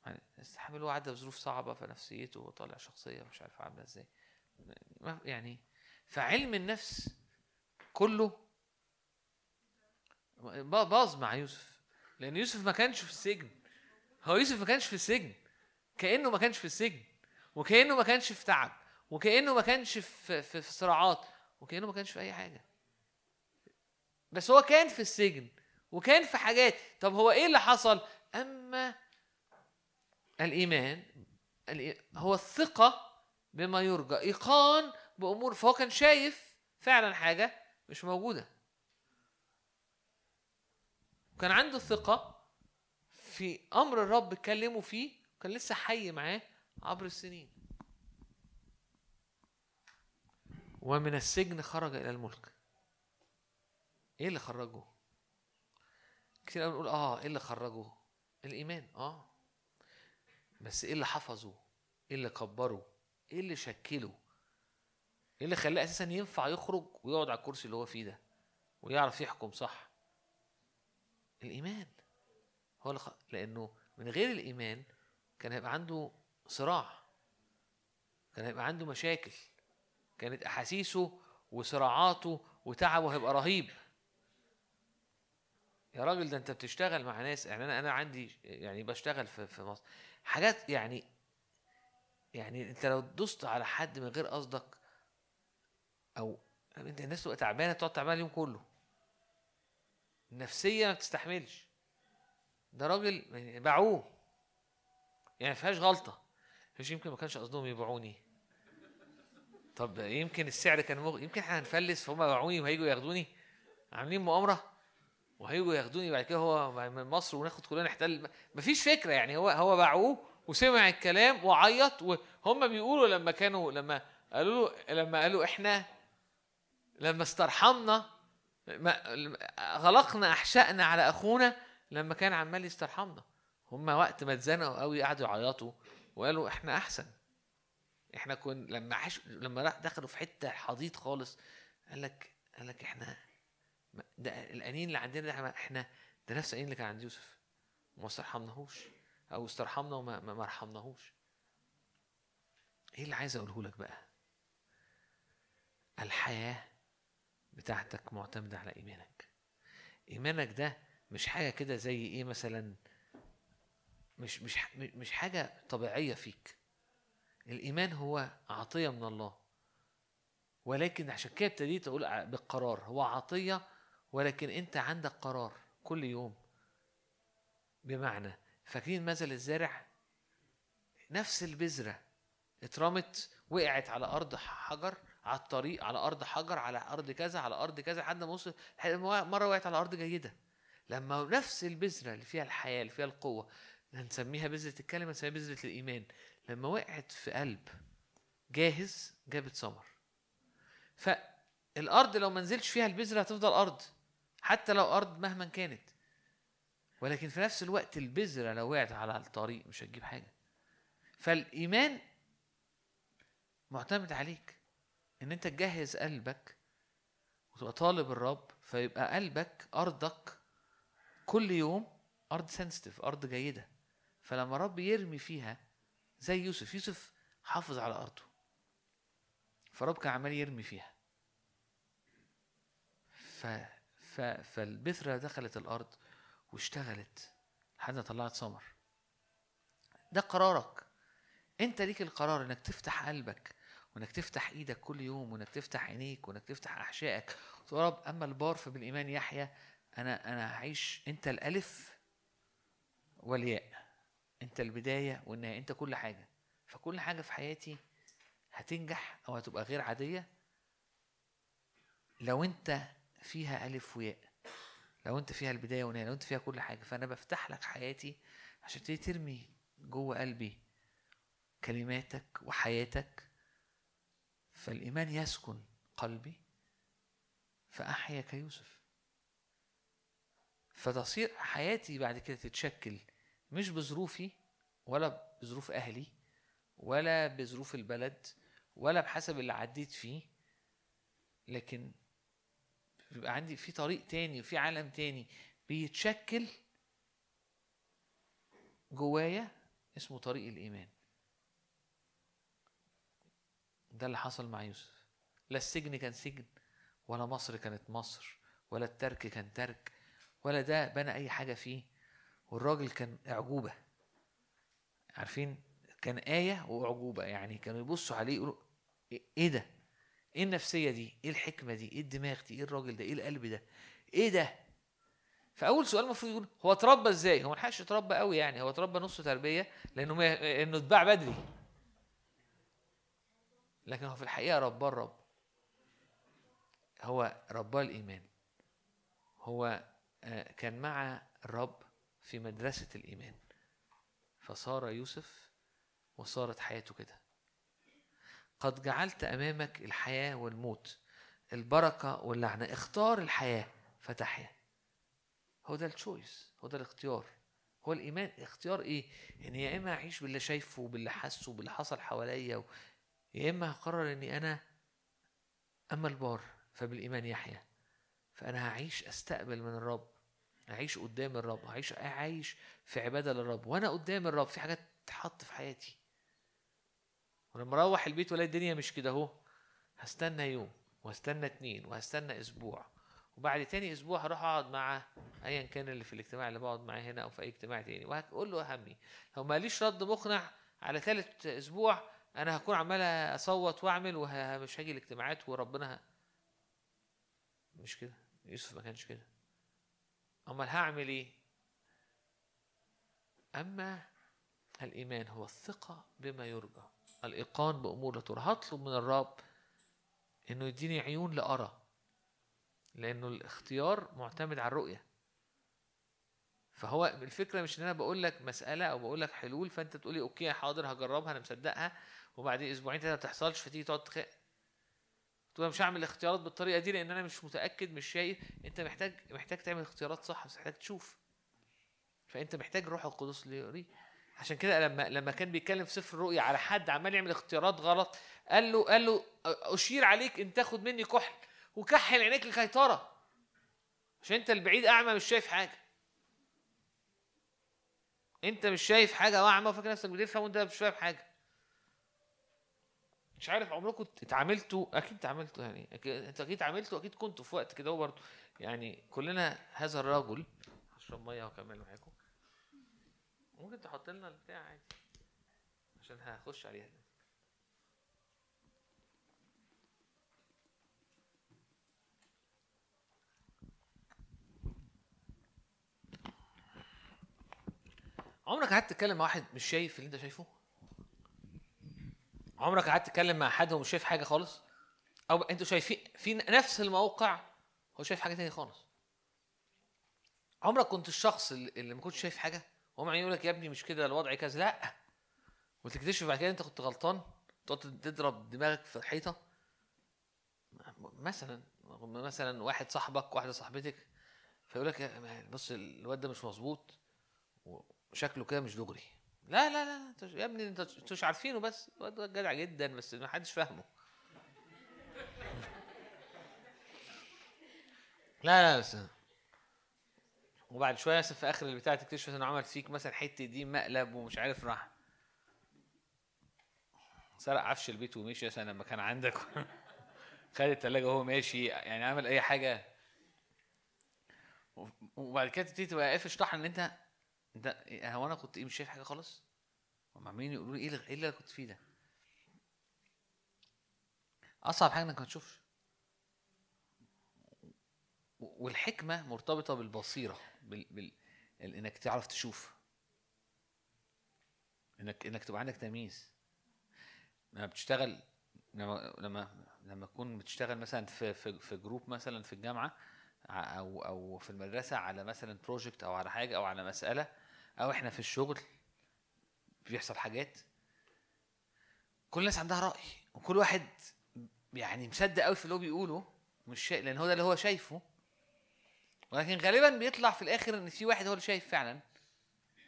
Speaker 1: يعني استحمل هو عدى بظروف صعبة فنفسيته وطالع شخصية مش عارف عاملة إزاي. يعني فعلم النفس كله باظ مع يوسف لأن يوسف ما كانش في السجن. هو يوسف ما كانش في السجن كأنه ما كانش في السجن وكأنه ما كانش في تعب وكأنه ما كانش في, في صراعات. وكأنه ما كانش في أي حاجة. بس هو كان في السجن وكان في حاجات. طب هو إيه اللي حصل؟ أما الإيمان هو الثقة بما يرجى إيقان بأمور. فهو كان شايف فعلا حاجة مش موجودة. وكان عنده ثقة في أمر الرب اتكلموا فيه كان لسه حي معاه عبر السنين. ومن السجن خرج إلى الملك. إيه اللي خرجه؟ كتير قوي نقول آه إيه اللي خرجه؟ الإيمان آه. بس إيه اللي حفظه؟ إيه اللي كبره؟ إيه اللي شكله؟ إيه اللي خلاه أساسا ينفع يخرج ويقعد على الكرسي اللي هو فيه ده ويعرف يحكم صح؟ الإيمان هو اللي خ... لأنه من غير الإيمان كان هيبقى عنده صراع كان هيبقى عنده مشاكل. كانت أحاسيسه وصراعاته وتعبه هيبقى رهيب. يا راجل ده أنت بتشتغل مع ناس يعني أنا أنا عندي يعني بشتغل في في مصر. حاجات يعني يعني أنت لو دوست على حد من غير قصدك أو أنت الناس تبقى تعبانة تقعد تعبانه اليوم كله. النفسيه ما بتستحملش. ده راجل باعوه. يعني ما فيهاش غلطة. مش يمكن ما كانش قصدهم يبيعوني. طب يمكن السعر كان مغ... يمكن إحنا هنفلس فهم باعوني وهيجوا ياخدوني. عاملين مؤامرة وهيجوا ياخدوني بعد كده هو من مصر وناخد كلنا نحتل مفيش فكرة يعني هو هو باعوه وسمع الكلام وعيط وهم بيقولوا لما كانوا لما قالوا له لما قالوا إحنا لما استرحمنا غلقنا أحشائنا على أخونا لما كان عمال يسترحمنا. هم وقت ما اتزنقوا قوي قعدوا يعيطوا وقالوا إحنا أحسن. إحنا كنا لما عش لما دخلوا في حتة حضيض خالص قال لك قال لك إحنا ده الانين اللي عندنا ده إحنا ده نفس الانين اللي كان عند يوسف. وما استرحمناهوش أو استرحمنا وما ما رحمناهوش. إيه اللي عايز أقوله لك بقى؟ الحياة بتاعتك معتمدة على إيمانك. إيمانك ده مش حاجة كده زي إيه مثلا مش مش مش حاجة طبيعية فيك. الإيمان هو عطية من الله. ولكن عشان كده ابتديت أقول بالقرار. هو عطية ولكن أنت عندك قرار كل يوم. بمعنى فاكرين مثل الزارع؟ نفس البذرة اترمت وقعت على أرض حجر على الطريق على أرض حجر على أرض كذا على أرض كذا لحد ما وصل مرة وقعت على أرض جيدة. لما نفس البذرة اللي فيها الحياة اللي فيها القوة هنسميها بذرة الكلمة نسميها بذرة الإيمان. لما وقعت في قلب جاهز جابت ثمر فالأرض لو ما نزلش فيها البذرة هتفضل أرض حتى لو أرض مهما كانت. ولكن في نفس الوقت البذرة لو وقعت على الطريق مش هتجيب حاجة. فالإيمان معتمد عليك إن أنت تجهز قلبك وتبقى طالب الرب فيبقى قلبك أرضك كل يوم أرض سنسيتيف أرض جيدة. فلما رب يرمي فيها زي يوسف. يوسف حافظ على أرضه. فرب كان عمال يرمي فيها. ف... ف... فالبذرة دخلت الأرض واشتغلت لحد ما طلعت ثمر ده قرارك. انت ليك القرار انك تفتح قلبك وانك تفتح إيدك كل يوم وانك تفتح عينيك وانك تفتح أحشائك. وتقول رب أما البار فبالايمان يحيى أنا أنا هعيش. انت الألف والياء. انت البداية والنهايه انت كل حاجة. فكل حاجة في حياتي هتنجح أو هتبقى غير عادية لو انت فيها ألف وياء لو انت فيها البداية والنهاية لو انت فيها كل حاجة. فأنا بفتح لك حياتي عشان تبتدي ترمي جوه قلبي كلماتك وحياتك. فالإيمان يسكن قلبي فأحيا كيوسف. فتصير حياتي بعد كده تتشكل مش بظروفي ولا بظروف أهلي ولا بظروف البلد ولا بحسب اللي عديت فيه لكن بيبقى عندي في طريق تاني وفي عالم تاني بيتشكل جوايا اسمه طريق الإيمان. ده اللي حصل مع يوسف. لا السجن كان سجن ولا مصر كانت مصر ولا الترك كان ترك ولا ده بنى أي حاجة فيه. والراجل كان أعجوبة عارفين كان آية وأعجوبة يعني كانوا يبصوا عليه يقولوا إيه ده؟ إيه النفسية دي؟ إيه الحكمة دي؟ إيه الدماغ دي؟ إيه الراجل ده؟ إيه القلب ده؟ إيه ده؟ فأول سؤال المفروض يقول هو اتربى إزاي؟ هو ما لحقش اتربى قوي يعني هو اتربى نص تربية لأنه ما إنه اتباع بدري لكن هو في الحقيقة رباه الرب هو رباه الإيمان هو كان مع الرب في مدرسة الإيمان. فصار يوسف وصارت حياته كده. قد جعلت أمامك الحياة والموت البركة واللعنة اختار الحياة فتحيا. هو ده التشويس هو ده الاختيار. هو الإيمان اختيار إيه؟ إن يا إما أعيش باللي شايفه وباللي حاسه وباللي حصل حواليا و... يا إما هقرر إني أنا أما البار فبالإيمان يحيا. فأنا هعيش أستقبل من الرب. أعيش قدام الرب هعيش أعيش في عبادة للرب. وأنا قدام الرب في حاجات تتحط في حياتي. ولما أروح البيت وألاقي الدنيا مش كده أهو هستنى يوم وهستنى اتنين وهستنى أسبوع. وبعد تاني أسبوع هروح أقعد مع ايا كان اللي في الاجتماع اللي بقعد معاه هنا أو في أي اجتماع تاني. وهقول له أهمي لو ما ليش رد مقنع على ثالث أسبوع أنا هكون عمال أصوت وأعمل ومش هاجي الاجتماعات وربنا. مش كده؟ يوسف ما كانش كده. أمال هعمل إيه؟ أما الإيمان هو الثقة بما يرجى الإيقان بأمور لا ترى. هطلب من الرب إنه يديني عيون لأرى لأنه الاختيار معتمد على الرؤية. فهو الفكرة مش إن أنا بقول لك مسألة أو بقول لك حلول فأنت تقولي أوكي حاضر هجربها أنا مصدقها وبعدين أسبوعين ثلاثة ما تحصلش فتيجي تقعد تقول مش هعمل اختيارات بالطريقة دي لأن أنا مش متأكد مش شايف. أنت محتاج محتاج تعمل اختيارات صح بس محتاج تشوف. فأنت محتاج روح القدس يقري عشان كده لما لما كان بيتكلم في سفر الرؤيا على حد عمال يعمل اختيارات غلط قال له قال له أشير عليك إن تاخد مني كحل. وكحل عينيك لكي ترى عشان أنت البعيد أعمى مش شايف حاجة. أنت مش شايف حاجة وأعمى وفاكر نفسك بتفهم وأنت مش فاهم حاجة. مش عارف عمركم اتعاملتوا؟ أكيد اتعاملتوا يعني. انت أكيد اتعاملتوا أكيد كنتوا في وقت كده. برضه يعني كلنا هذا الرجل اشرب مية وأكمل معاكم. ممكن تحط لنا البتاع عادي عشان هخش عليها. عمرك قعدت تتكلم مع واحد مش شايف اللي انت شايفه؟ عمرك قعدت تتكلم مع حد ومش شايف حاجة خالص؟ أو أنتوا شايفين في نفس الموقع هو شايف حاجة تانية خالص؟ عمرك كنت الشخص اللي ما كنتش شايف حاجة؟ هم عمالين يقول لك يا ابني مش كده الوضع كذا. لا. وتكتشف بعد كده أنت كنت غلطان تقعد تضرب دماغك في الحيطة. مثلا مثلا واحد صاحبك واحدة صاحبتك فيقول لك بص الواد ده مش مظبوط وشكله كده مش دغري. لا لا لا يا ابني انت أنتوا مش عارفينه بس. الواد جدع جدا بس ما حدش فاهمه. [laughs] لا لا بس وبعد شوية في آخر البتاع تكتشف انه عمل فيك مثلا حتة دي مقلب ومش عارف راح. سرق عفش البيت ومشي مثلا لما كان عندك. [laughs] خد التلاجة وهو ماشي يعني عمل أي حاجة. وبعد كده تبتدي تبقى قافش طحن إن أنت ده هو أنا كنت إيه مش شايف حاجة خالص؟ هم عمالين يقولوا لي إيه اللي- اللي أنا كنت فيه ده؟ أصعب حاجة إنك ما تشوفش. والحكمة مرتبطة بالبصيرة بال... بال... ال- إنك تعرف تشوف. إنك إنك تبقى عندك تمييز. لما بتشتغل لما لما لما تكون بتشتغل مثلا في في في group مثلا في الجامعة أو أو في المدرسة على مثلا project أو على حاجة أو على مسألة أو إحنا في الشغل بيحصل حاجات كل الناس عندها رأي وكل واحد يعني مصدق قوي في اللي هو بيقوله مش شيء لأن هو ده اللي هو شايفه. ولكن غالبا بيطلع في الآخر إن في واحد هو اللي شايف فعلا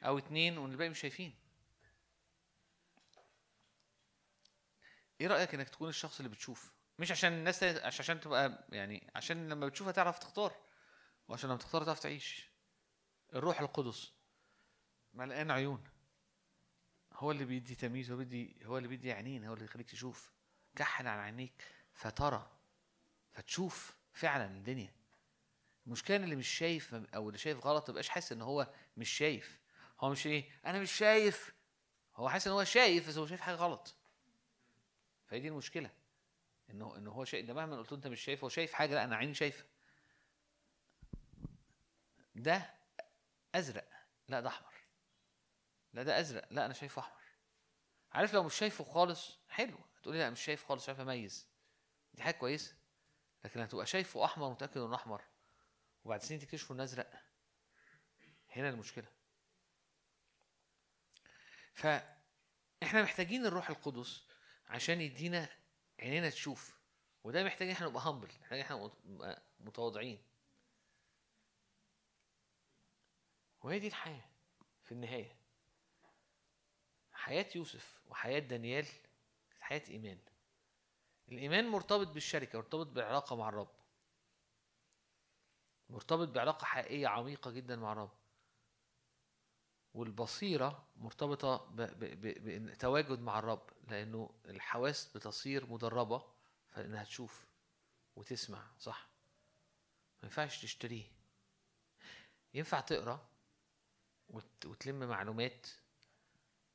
Speaker 1: أو اتنين وإن الباقي مش شايفين. إيه رأيك إنك تكون الشخص اللي بتشوف؟ مش عشان الناس عشان تبقى يعني عشان لما بتشوفها تعرف تختار وعشان لما تختار تعرف تعيش. الروح القدس. ملقان عيون. هو اللي بيدي تمييز هو بيدي هو اللي بيدي عينين هو اللي يخليك تشوف. كحل على عينيك فترى فتشوف فعلا الدنيا. المشكلة اللي مش شايف أو اللي شايف غلط مبقاش حاسس إن هو مش شايف. هو مش إيه؟ أنا مش شايف. هو حاسس إن هو شايف بس هو شايف حاجة غلط. فهي دي المشكلة انه انه هو شايف. ده مهما قلت أنت مش شايف هو شايف حاجة لأ أنا عيني شايفة. ده أزرق لأ ده أحمر. لا ده أزرق. لا أنا شايفه أحمر. عارف لو مش شايفه خالص؟ حلو. هتقولي لا مش شايف خالص مش عارف اميز دي حاجة كويسة. لكن هتبقى شايفه أحمر ومتأكد إنه أحمر وبعد سنين تكتشفوا إنه أزرق. هنا المشكلة. فإحنا محتاجين الروح القدس عشان يدينا عينينا تشوف. وده محتاج إحنا نبقى هامبل محتاج إحنا نبقى متواضعين. وهي دي الحياة في النهاية. حياة يوسف وحياة دانيال كانت حياة إيمان. الإيمان مرتبط بالشركة مرتبط بالعلاقه مع الرب. مرتبط بعلاقة حقيقية عميقة جدا مع الرب. والبصيرة مرتبطة بتواجد مع الرب لأنه الحواس بتصير مدربة فإنها تشوف وتسمع صح؟ ما ينفعش تشتريه. ينفع تقرأ وت- وتلم معلومات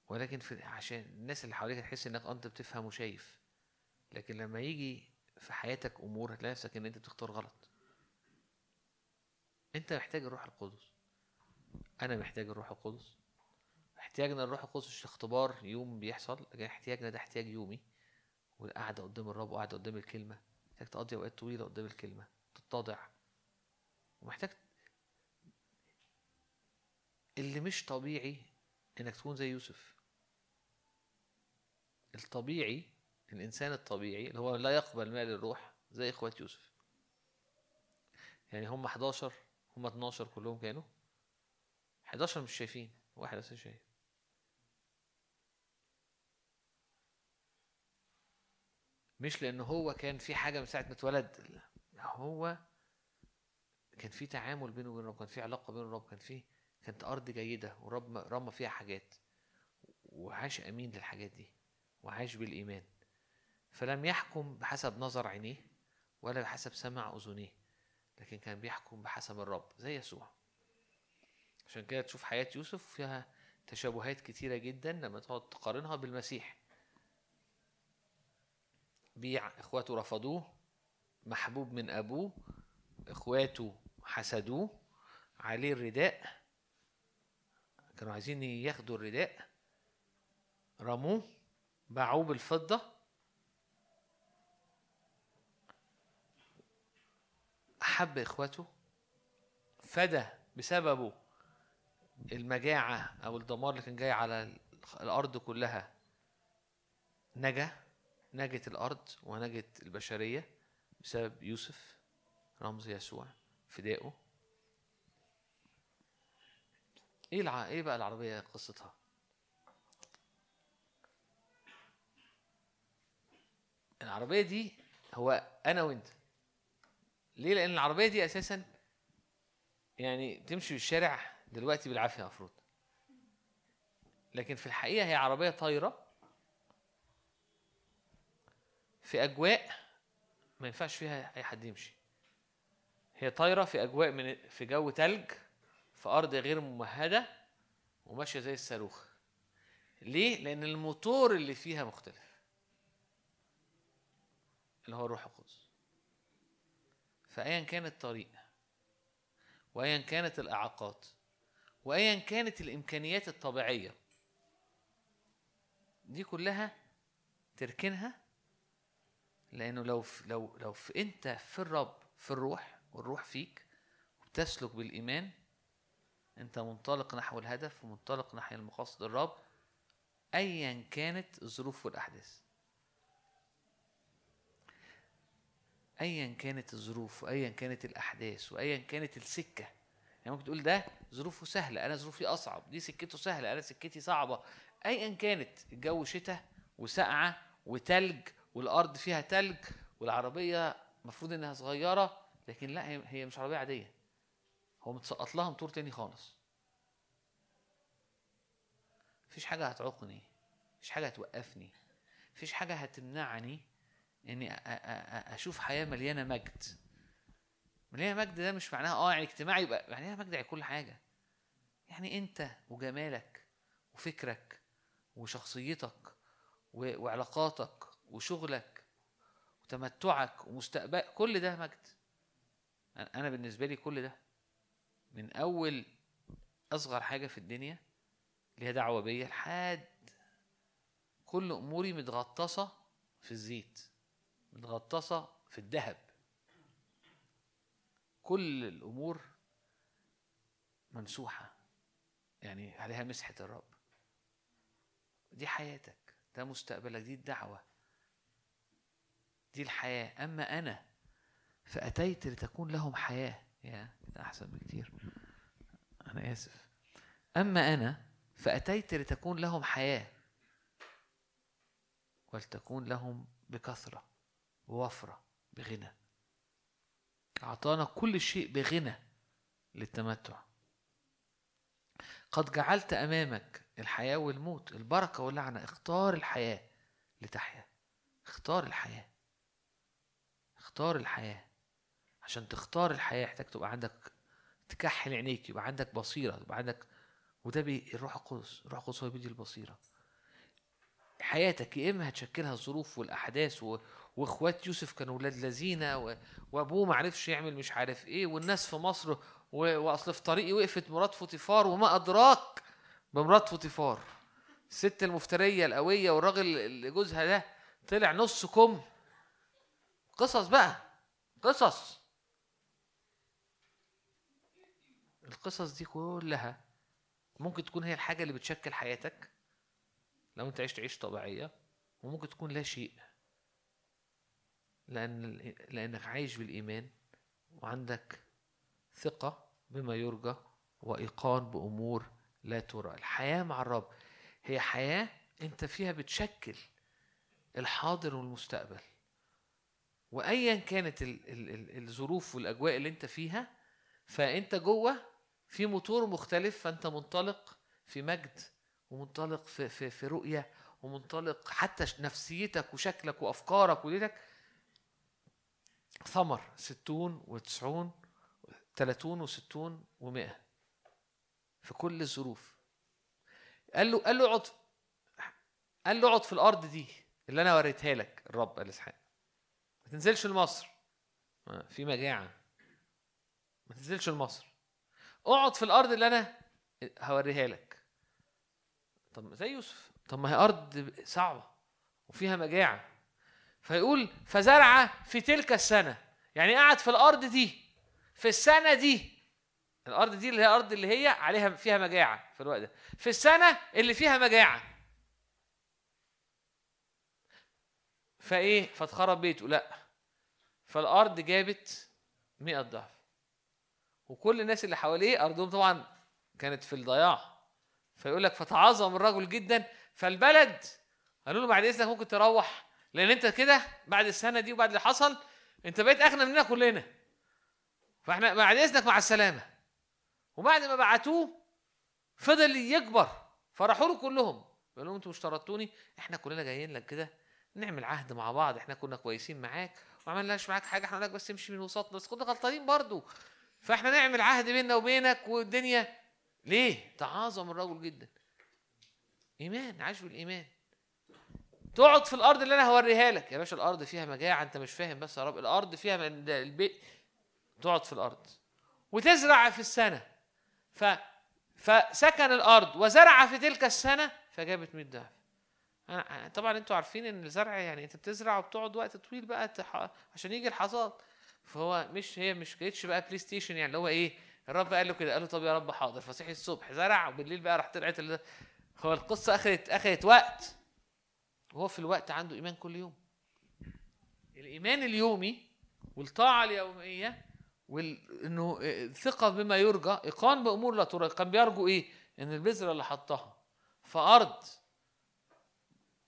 Speaker 1: ولكن في عشان الناس اللي حواليك تحس إنك أنت بتفهم وشايف. لكن لما يجي في حياتك أمور هتلاقي نفسك إن أنت بتختار غلط. أنت محتاج الروح القدس. أنا محتاج الروح القدس. احتياجنا للروح القدس مش اختبار يوم بيحصل لكن احتياجنا ده احتياج يومي. والقعدة قدام الرب وقعدة قدام الكلمة. محتاج تقضي أوقات طويلة قدام الكلمة. تتضع. ومحتاج اللي مش طبيعي إنك تكون زي يوسف. الطبيعي الإنسان الطبيعي اللي هو لا يقبل مال الروح زي إخوات يوسف. يعني هم 11 هم 12 كلهم كانوا. 11 مش شايفين واحد بس شايف. مش لأن هو كان في حاجة من ساعة ما اتولد هو كان في تعامل بينه وبين الرب كان في علاقة بينه والرب كان في كانت أرض جيدة ورب رمى فيها حاجات. وعاش أمين للحاجات دي. وعاش بالإيمان. فلم يحكم بحسب نظر عينيه ولا بحسب سمع أذنيه لكن كان بيحكم بحسب الرب زي يسوع. عشان كده تشوف حياة يوسف فيها تشابهات كتيرة جدا لما تقعد تقارنها بالمسيح. بيع إخواته رفضوه محبوب من أبوه إخواته حسدوه عليه الرداء كانوا عايزين ياخدوا الرداء رموه باعوه بالفضة أحب إخوته. فدى بسببه المجاعة أو الدمار اللي كان جاي على الأرض كلها نجا نجت الأرض ونجت البشرية بسبب يوسف رمز يسوع فدائه. إيه الع... إيه بقى العربية قصتها؟ العربية دي هو أنا وأنت. ليه؟ لأن العربية دي أساسا يعني تمشي في الشارع دلوقتي بالعافية المفروض لكن في الحقيقة هي عربية طايرة في أجواء ما ينفعش فيها أي حد يمشي. هي طايرة في أجواء من في جو تلج في أرض غير ممهدة وماشية زي الصاروخ. ليه؟ لأن الموتور اللي فيها مختلف. اللي هو الروح القدس. فايا كان الطريق وايا كانت الإعاقات وايا كانت الإمكانيات الطبيعية دي كلها تركنها لأنه لو في لو لو في أنت في الرب في الروح والروح فيك وبتسلك بالإيمان أنت منطلق نحو الهدف ومنطلق نحو المقاصد الرب ايا كانت الظروف والأحداث. ايا كانت الظروف وايا كانت الأحداث وايا كانت السكة. يعني ممكن تقول ده ظروفه سهلة أنا ظروفي أصعب دي سكته سهلة أنا سكتي صعبة. ايا كانت الجو شتاء وسقعه وتلج والأرض فيها تلج والعربية المفروض إنها صغيرة لكن لا هي مش عربية عادية. هو متسقط لها موتور تاني خالص. مفيش حاجة هتعوقني مفيش حاجة هتوقفني مفيش حاجة هتمنعني إني أشوف حياة مليانة مجد. مليانة مجد ده مش معناها آه يعني اجتماعي يبقى مليانه مجد يعني كل حاجة. يعني أنت وجمالك وفكرك وشخصيتك وعلاقاتك وشغلك وتمتعك ومستقبل كل ده مجد. أنا بالنسبة لي كل ده من أول أصغر حاجة في الدنيا اللي هي دعوة بيا لحد كل أموري متغطسة في الزيت. متغطسة في الذهب. كل الأمور ممسوحه يعني عليها مسحة الرب. دي حياتك. ده مستقبلك. دي الدعوة. دي الحياة. أما أنا فأتيت لتكون لهم حياة. يا أحسن بكتير. أنا آسف. أما أنا فأتيت لتكون لهم حياة. ولتكون لهم بكثرة. بوفرة بغنى. أعطانا كل شيء بغنى للتمتع. قد جعلت أمامك الحياة والموت البركة واللعنة. اختار الحياة لتحيا. اختار الحياة. اختار الحياة. عشان تختار الحياة يحتاج تبقى عندك تكحل عينيك يبقى عندك بصيرة يبقى عندك وده الروح القدس الروح القدس هو بيدي البصيرة. حياتك يا إما هتشكلها الظروف والأحداث واخوات يوسف كانوا ولاد لذينة وأبوه ما عرفش يعمل مش عارف إيه والناس في مصر وأصل في طريقي وقفت مرات فوتيفار وما أدراك بمرات فوتيفار. الست المفترية القوية والراجل اللي جوزها ده طلع نص كم. قصص بقى قصص. القصص دي كلها ممكن تكون هي الحاجة اللي بتشكل حياتك لو أنت عشت عيش طبيعية وممكن تكون لا شيء. لأن لأنك عايش بالإيمان وعندك ثقة بما يرجى وإيقان بأمور لا ترى. الحياة مع الرب هي حياة أنت فيها بتشكل الحاضر والمستقبل. وأيا كانت الظروف والأجواء اللي أنت فيها فأنت جوه في موتور مختلف فأنت منطلق في مجد ومنطلق في, في, في رؤية ومنطلق حتى نفسيتك وشكلك وأفكارك وليلك. ثمر ستون وتسعون ثلاثون وستون ومائة في كل الظروف. قال له قال له اقعد قال له اقعد في الأرض دي اللي أنا وريتها لك الرب قال إسحاق. ما تنزلش لمصر. في مجاعة. ما تنزلش لمصر. اقعد في الأرض اللي أنا هوريها لك. طب زي يوسف. طب ما هي أرض صعبة وفيها مجاعة. فيقول فزرع في تلك السنة. يعني قعد في الأرض دي في السنة دي. الأرض دي اللي هي الأرض اللي هي عليها فيها مجاعة في الوقت ده. في السنة اللي فيها مجاعة. فإيه؟ فاتخرب بيته. لأ. فالأرض جابت 100 ضعف. وكل الناس اللي حواليه أرضهم طبعا كانت في الضياع. فيقول لك فتعظم الرجل جدا. فالبلد قالوا له بعد إذنك ممكن تروح لأن انت كده بعد السنة دي وبعد اللي حصل انت بقيت اغنى مننا كلنا. فاحنا بعد إذنك مع السلامة. وبعد ما بعتوه فضل يكبر. فراحوا له كلهم. قال لهم أنتوا مش طردتوني؟ إحنا كلنا جايين لك كده نعمل عهد مع بعض. إحنا كنا كويسين معاك وما عملناش معاك حاجة إحنا لك بس تمشي من وسطنا. بس كنا غلطانين برضو. فاحنا نعمل عهد بيننا وبينك والدنيا ليه؟ تعاظم الرجل جدا. إيمان عاش بالإيمان. تقعد في الأرض اللي أنا هوريها لك. يا باشا الأرض فيها مجاعة أنت مش فاهم بس يا رب. الأرض فيها البيت تقعد في الأرض. وتزرع في السنة. ف فسكن الأرض. وزرع في تلك السنة فجابت 100 ضعف. طبعا أنتوا عارفين إن الزرع يعني أنت بتزرع وبتقعد وقت طويل بقى تح... عشان يجي الحصاد. فهو مش هي مش جيتش بقى PlayStation يعني اللي هو إيه الرب قال له كده قال له طب يا رب حاضر فصحي الصبح زرع وبالليل بقى راح طلعت. هو القصة اخذت أخذت وقت. وهو في الوقت عنده إيمان كل يوم. الإيمان اليومي والطاعة اليومية وانه الثقه بما يرجى ايقان بأمور لا ترى كان بيرجو إيه؟ إن البذره اللي حطها. في أرض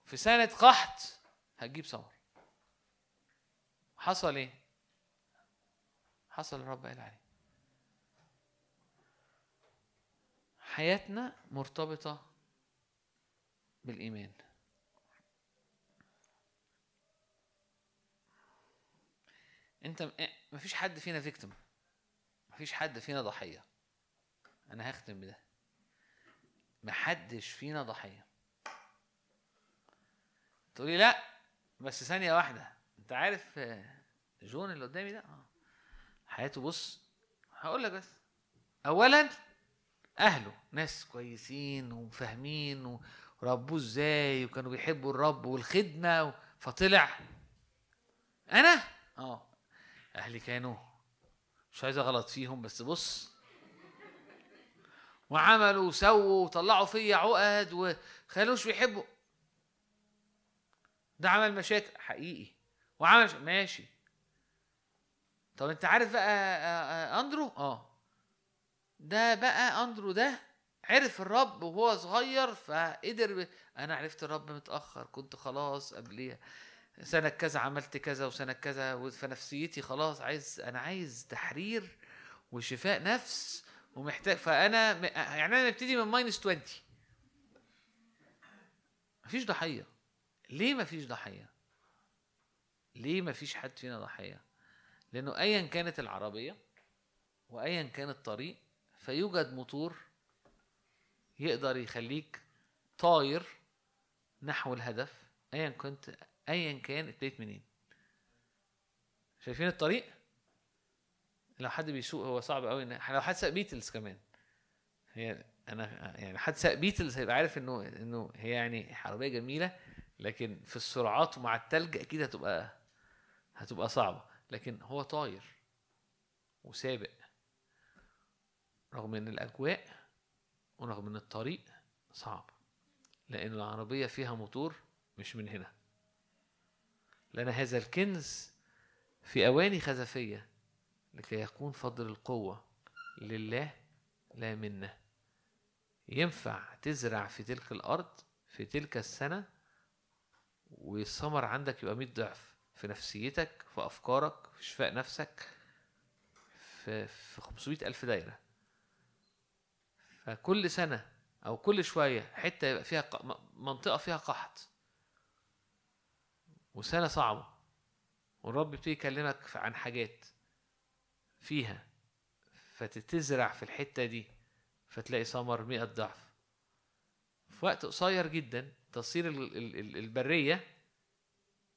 Speaker 1: في سنة قحط هتجيب ثمر. حصل إيه؟ حصل الرب قال عليه. حياتنا مرتبطة بالإيمان. انت مفيش حد فينا فيكتم مفيش حد فينا ضحية. أنا هختم بده. محدش فينا ضحية. تقولي لا بس ثانية واحدة. انت عارف جون اللي قدامي ده؟ آه. حياته بص هقول لك بس. اولا أهله. ناس كويسين وفاهمين وربوه إزاي وكانوا بيحبوا الرب والخدمة فطلع. أنا؟ آه. أهلي كانوا مش عايز أغلط فيهم بس بص وعملوا وسووا وطلعوا فيا عقد وخلوش بيحبوا ده عمل مشاكل حقيقي وعمل. ماشي طب أنت عارف بقى أندرو آه ده بقى أندرو ده عرف الرب وهو صغير فقدر. أنا عرفت الرب متأخر كنت خلاص قبليه سنة كذا عملت كذا وسنة كذا فنفسيتي خلاص عايز أنا عايز تحرير وشفاء نفس ومحتاج فأنا يعني أنا نبتدي من ماينس 20 مفيش ضحية ليه مفيش ضحية؟ ليه مفيش حد فينا ضحية؟ لأنه أيا كانت العربية وأيا كان الطريق فيوجد موتور يقدر يخليك طاير نحو الهدف أيا كنت ايا كان ابتديت منين. شايفين الطريق؟ لو حد بيسوق هو صعب قوي لو حد ساق بيتلز كمان. هي أنا يعني حد ساق بيتلز هيبقى عارف انه إنه هي يعني عربية جميلة لكن في السرعات ومع التلج أكيد هتبقى هتبقى صعبة. لكن هو طاير وسابق. رغم إن الأجواء ورغم إن الطريق صعب لأن العربية فيها موتور مش من هنا. لنا هذا الكنز في أواني خزفية لكي يكون فضل القوة لله لا منا ينفع تزرع في تلك الأرض في تلك السنة والثمر عندك يبقى 100 ضعف في نفسيتك في أفكارك في شفاء نفسك في, في 500 ألف دايرة. فكل سنة أو كل شوية حتة يبقى فيها منطقة فيها قحط. وسنة صعبة. والرب بيبتدي يكلمك عن حاجات فيها. فتتزرع في الحتة دي فتلاقي ثمر مئة ضعف. في وقت قصير جدا تصير البرية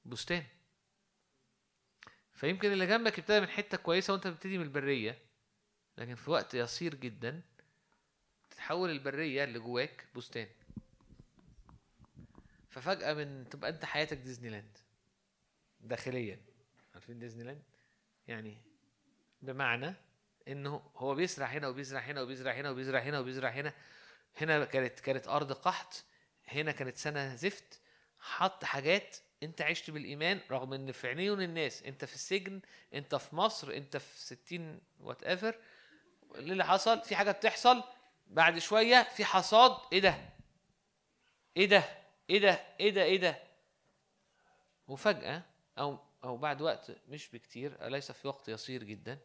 Speaker 1: بستان. فيمكن اللي جنبك ابتدى من حتة كويسة وانت بتبتدي من البرية لكن في وقت يصير جدا تتحول البرية اللي جواك بستان. ففجأة من تبقى انت حياتك ديزني لاند. داخليا. عارفين ديزني لاند يعني بمعنى إنه هو بيزرع هنا وبيزرع هنا وبيزرع هنا وبيزرع هنا وبيزرع هنا. هنا كانت كانت أرض قحط هنا كانت سنة زفت. حط حاجات أنت عشت بالإيمان رغم إن في عيون الناس. أنت في السجن أنت في مصر أنت في 60 whatever اللي حصل في حاجة بتحصل. بعد شوية في حصاد. إيه ده؟ إيه ده؟ إيه ده؟ إيه ده؟ إيه ده؟ وفجأة أو أو بعد وقت مش بكتير ليس في وقت يصير جدا؟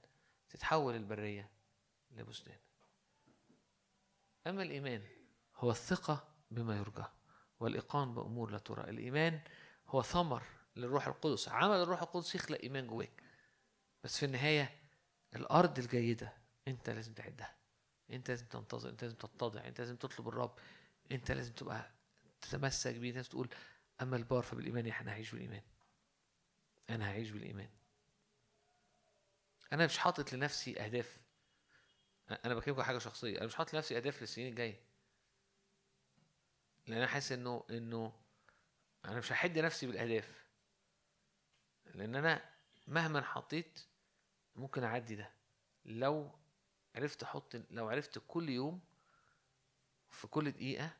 Speaker 1: تتحول البرية لبستان. أما الإيمان هو الثقة بما يرجى والايقان بأمور لا ترى. الإيمان هو ثمر للروح القدس عمل الروح القدس يخلق إيمان جواك. بس في النهاية الأرض الجيدة أنت لازم تعدها. أنت لازم تنتظر أنت لازم تتضع أنت لازم تطلب الرب. أنت لازم تبقى تتمسك بيه. لازم تقول أما البار فبالإيمان إحنا هعيش بالإيمان. أنا هعيش بالإيمان. أنا مش حاطط لنفسي أهداف. أنا بكلمكم حاجة شخصية. أنا مش حاطط لنفسي أهداف للسنين الجاية. لأن أنا حاسس إنه إنه أنا مش هحد نفسي بالأهداف. لأن أنا مهما حطيت ممكن أعدي ده. لو عرفت أحط لو عرفت كل يوم في كل دقيقة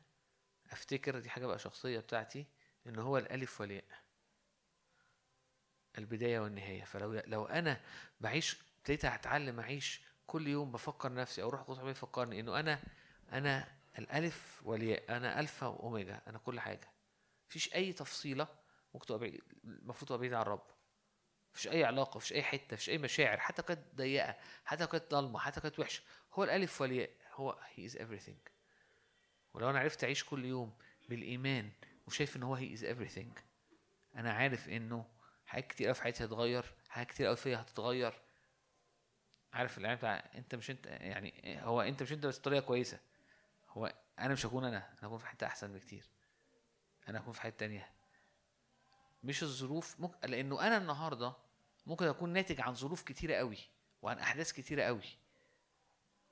Speaker 1: أفتكر دي حاجة بقى شخصية بتاعتي إن هو الألف والياء. البداية والنهاية. فلو لو أنا بعيش ابتديت أتعلم أعيش كل يوم بفكر نفسي أو روح القدس بيفكرني إنه أنا أنا الألف والياء أنا ألفا وأوميجا أنا كل حاجة. مفيش أي تفصيلة ممكن تبقى بعيد المفروض تبقى بعيد عن الرب. مفيش أي علاقة مفيش أي حتة مفيش أي مشاعر حتى كانت ضيقة حتى كانت ضلمة حتى كانت وحشة. هو الألف والياء هو He is everything. ولو أنا عرفت أعيش كل يوم بالإيمان وشايف إن هو He is everything أنا عارف إنه حاجات كتير قوي في حياتي هتتغير حاجات كتير قوي فيا هتتغير. عارف الاعلان بتاع أنت مش أنت يعني هو أنت مش أنت بس بطريقه كويسة. هو أنا مش هكون أنا أنا هكون في حتة أحسن بكتير. أنا هكون في حتة تانية. مش الظروف ممكن لأنه أنا النهارده ممكن أكون ناتج عن ظروف كتيرة قوي وعن أحداث كتيرة قوي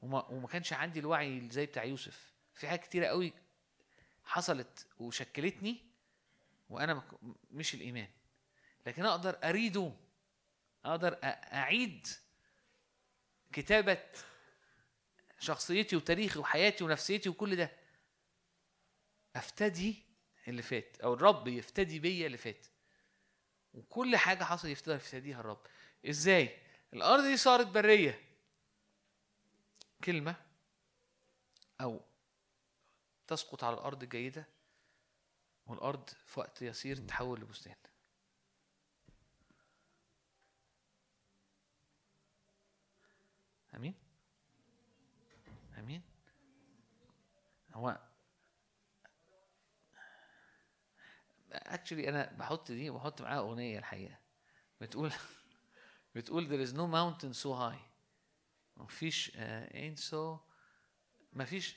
Speaker 1: وما, وما كانش عندي الوعي زي بتاع يوسف. في حاجات كتيرة قوي حصلت وشكلتني وأنا مش الإيمان. لكن أقدر أريده أقدر أعيد كتابة شخصيتي وتاريخي وحياتي ونفسيتي وكل ده. أفتدي اللي فات أو الرب يفتدي بيا اللي فات. وكل حاجة حصل يفتدي يفتديها الرب. إزاي؟ الأرض دي صارت برية. كلمة أو تسقط على الأرض الجيده والأرض في وقت يسير تتحول لبستان. آمين؟ آمين؟ هو actually أنا بحط دي وبحط معاها أغنية الحقيقة. بتقول بتقول there is no mountain so high. مفيش uh, ain't so مفيش؟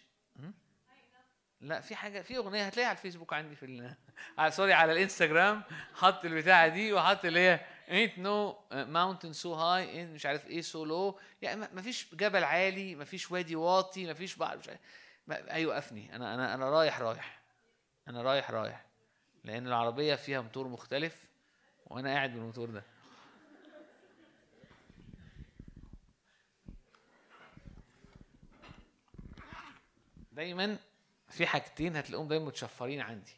Speaker 1: لا في حاجة في أغنية هتلاقيها على الفيسبوك عندي في ال... [laughs] sorry على الإنستجرام. حط البتاعة دي وحط اللي هي ain't no mountain so high ain't مش عارف إيه so low. يعني ما- مفيش جبل عالي مفيش وادي واطي مفيش بحر مش عارف. ما- هيوقفني أنا أنا أنا رايح رايح. أنا رايح رايح. لأن العربية فيها موتور مختلف وأنا قاعد بالموتور ده. دايما في حاجتين هتلاقيهم دايما متشفرين عندي.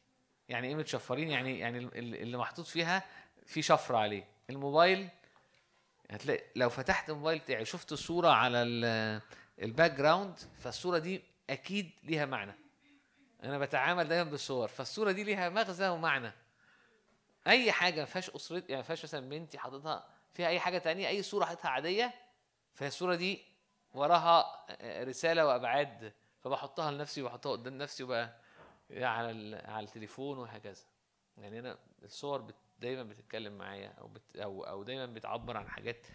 Speaker 1: يعني إيه متشفرين؟ يعني يعني ال- ال- اللي محطوط فيها في شفرة عليه. الموبايل هتلاقي لو فتحت الموبايل بتاعي شفت صوره على ال- ال background فالصورة دي أكيد ليها معنى. أنا بتعامل دايما بالصور فالصورة دي ليها مغزى ومعنى. أي حاجة ما فيهاش اسرتي يعني ما فيهاش مثلا بنتي حاططها فيها أي حاجة تانية أي صورة حاططها عادية فهي الصورة دي وراها رسالة وأبعاد فبحطها لنفسي وبحطها قدام نفسي وبقى على على التليفون وهكذا. يعني أنا الصور بت دايما بتتكلم معايا أو بت أو أو دايما بتعبر عن حاجات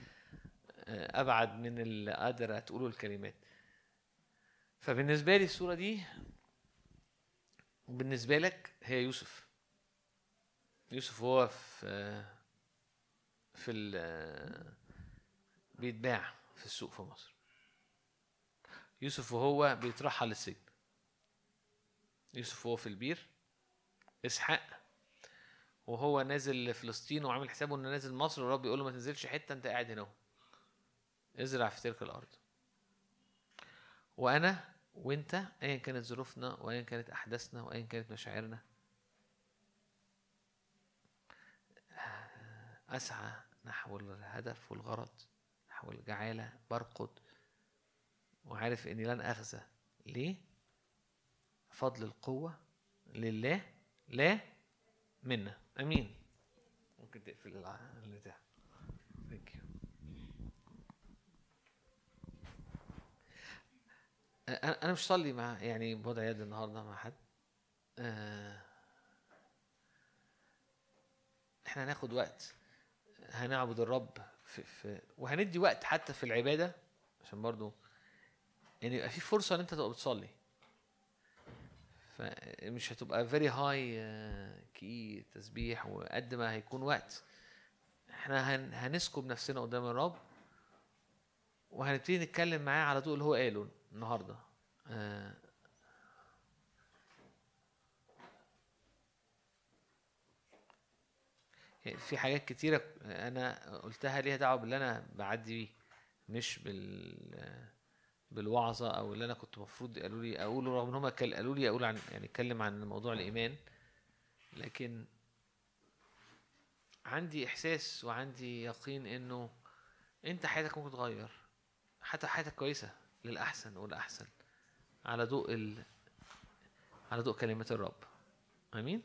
Speaker 1: آه، أبعد من اللي قادر تقوله الكلمات. فبالنسبة لي الصورة دي بالنسبة لك هي يوسف. يوسف هو في في ال- بيتباع في السوق في مصر. يوسف وهو بيترحل للسجن. يوسف وهو في البير إسحاق وهو نازل فلسطين وعامل حسابه إنه نازل مصر والرب يقول له ما تنزلش حتة أنت قاعد هنا. ازرع في تلك الأرض. وأنا وأنت ايا كانت ظروفنا وايا كانت أحداثنا وايا كانت مشاعرنا أسعى نحو الهدف والغرض نحو الجعالة برقد. وعارف إني لن أخزى. ليه؟ فضل القوة لله لا منا. أمين. ممكن تقفل البتاع. Thank you. أنا مش صلي مع يعني بوضع يد النهارده مع حد. إحنا هناخد وقت. هنعبد الرب في, في وهندي وقت حتى في العبادة عشان برضو ان يبقى في فرصة إن أنت تبقى بتصلي. فمش هتبقى فيري هاي كي تسبيح وقد ما هيكون وقت. إحنا هن هنسكب نفسنا قدام الرب وهنبتدي نتكلم معاه على طول اللي هو قاله النهارده. آه، في حاجات كتيرة أنا قلتها ليها دعوة باللي أنا بعدي بيه مش بال بالوعظة أو اللي أنا كنت المفروض قالوا لي أقوله رغم هما كل- قالوا لي أقول عن يعني أتكلم عن موضوع الإيمان لكن عندي إحساس وعندي يقين إنه أنت حياتك ممكن تتغير. حتى حياتك كويسة للأحسن والأحسن على ضوء ال... على ضوء كلمات الرب. آمين؟